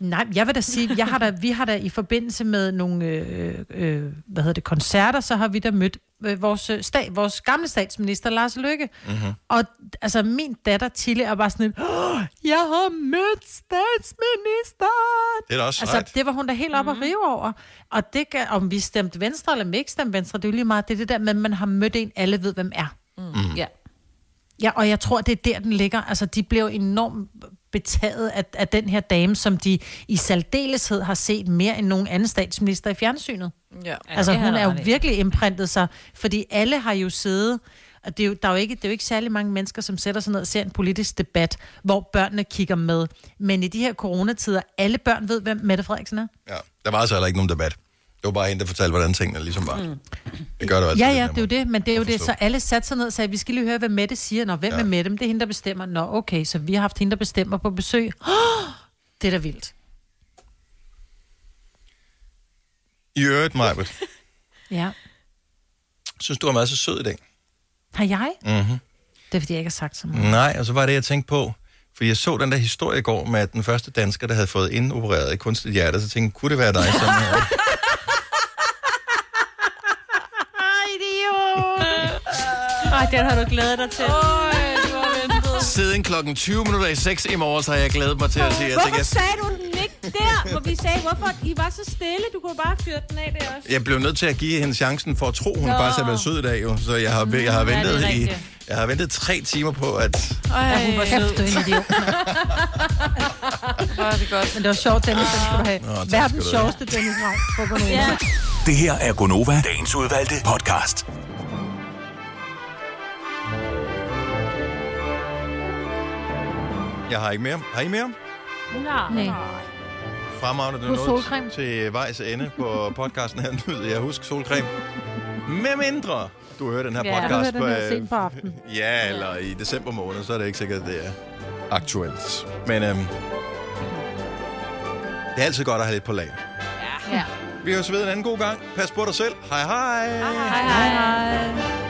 Nej, jeg vil da sige, jeg har da, vi har da i forbindelse med nogle øh, øh, hvad hedder det, koncerter, så har vi da mødt øh, vores, øh, stat, vores gamle statsminister, Lars Løkke. Mm-hmm. Og altså, min datter Tille er bare sådan en, "Åh, jeg har mødt statsministeren. Det er da også Altså, sejt. det var hun da helt op at rive over. Og det kan, om vi stemte venstre eller vi ikke stemte venstre, det er jo lige meget det, er det der med, at man har mødt en, alle ved, hvem er. Mm. Ja. Ja, og jeg tror, det er der, den ligger. Altså, de blev enormt betaget af, af den her dame, som de i særdeleshed har set mere end nogen anden statsminister i fjernsynet. Ja. Altså, hun er jo virkelig imprintet sig, fordi alle har jo siddet, og det er jo, der er jo ikke, det er jo ikke særlig mange mennesker, som sætter sig ned og ser en politisk debat, hvor børnene kigger med. Men i de her coronatider, alle børn ved, hvem Mette Frederiksen er. Ja. Der var altså heller ikke nogen debat. Det var bare en, der fortalte, hvordan tingene ligesom var. Mm. Det gør det jo altid Ja, ja, det er jo det, men det er jo det, så alle satte sig ned og sagde, vi skal lige høre, hvad Mette siger. Nå, hvem Ja. er Mette? Det er hende, der bestemmer. Nå, okay, så vi har haft hende, der bestemmer på besøg. Oh, det er da vildt. I øvrigt, Majbert, Ja. synes du har været så sød i dag? Har jeg? Mm-hmm. Det er, fordi jeg ikke har sagt så meget. Nej, og så var det, jeg tænkte på. For jeg så den der historie i går med, at den første dansker, der havde fået indopereret et kunstigt hjerte, så tænkte kunne det være dig, som... øh, Ej, den har du glædet dig til. Øj, du har ventet. Siden klokken 20 minutter i 6 i morges har jeg glædet mig til at sige, at jeg, Hvorfor tænker, sagde du den ikke der, hvor vi sagde, hvorfor I var så stille? Du kunne bare fyre den af der også. jeg blev nødt til at give hende chancen for at tro, hun Nå. faktisk har været sød i dag. Jo. Så jeg har, jeg har Mm, ja, ventet i... Jeg har ventet tre timer på, at... Ej, Ja, hun var sød. Du er en idiot. Hvor er det godt. Men det var sjovt, Dennis, den skulle du have. Nå, skal Verdens sjoveste Dennis Ravn. Ja. Det her er Gonova, dagens udvalgte podcast. Jeg har ikke mere. Har I mere? Nej. Fremragende, du er nået til vejs ende på podcasten her. Nyd jeg husk solcreme. Med mindre du hører den her Ja, podcast den her øh, sent på aftenen. Ja, eller i december måned, så er det ikke sikkert, at det er aktuelt. Men øhm, det er altid godt at have lidt på lag. Ja. Vi høres ved en anden god gang. Pas på dig selv. Hej hej. Hej, hej.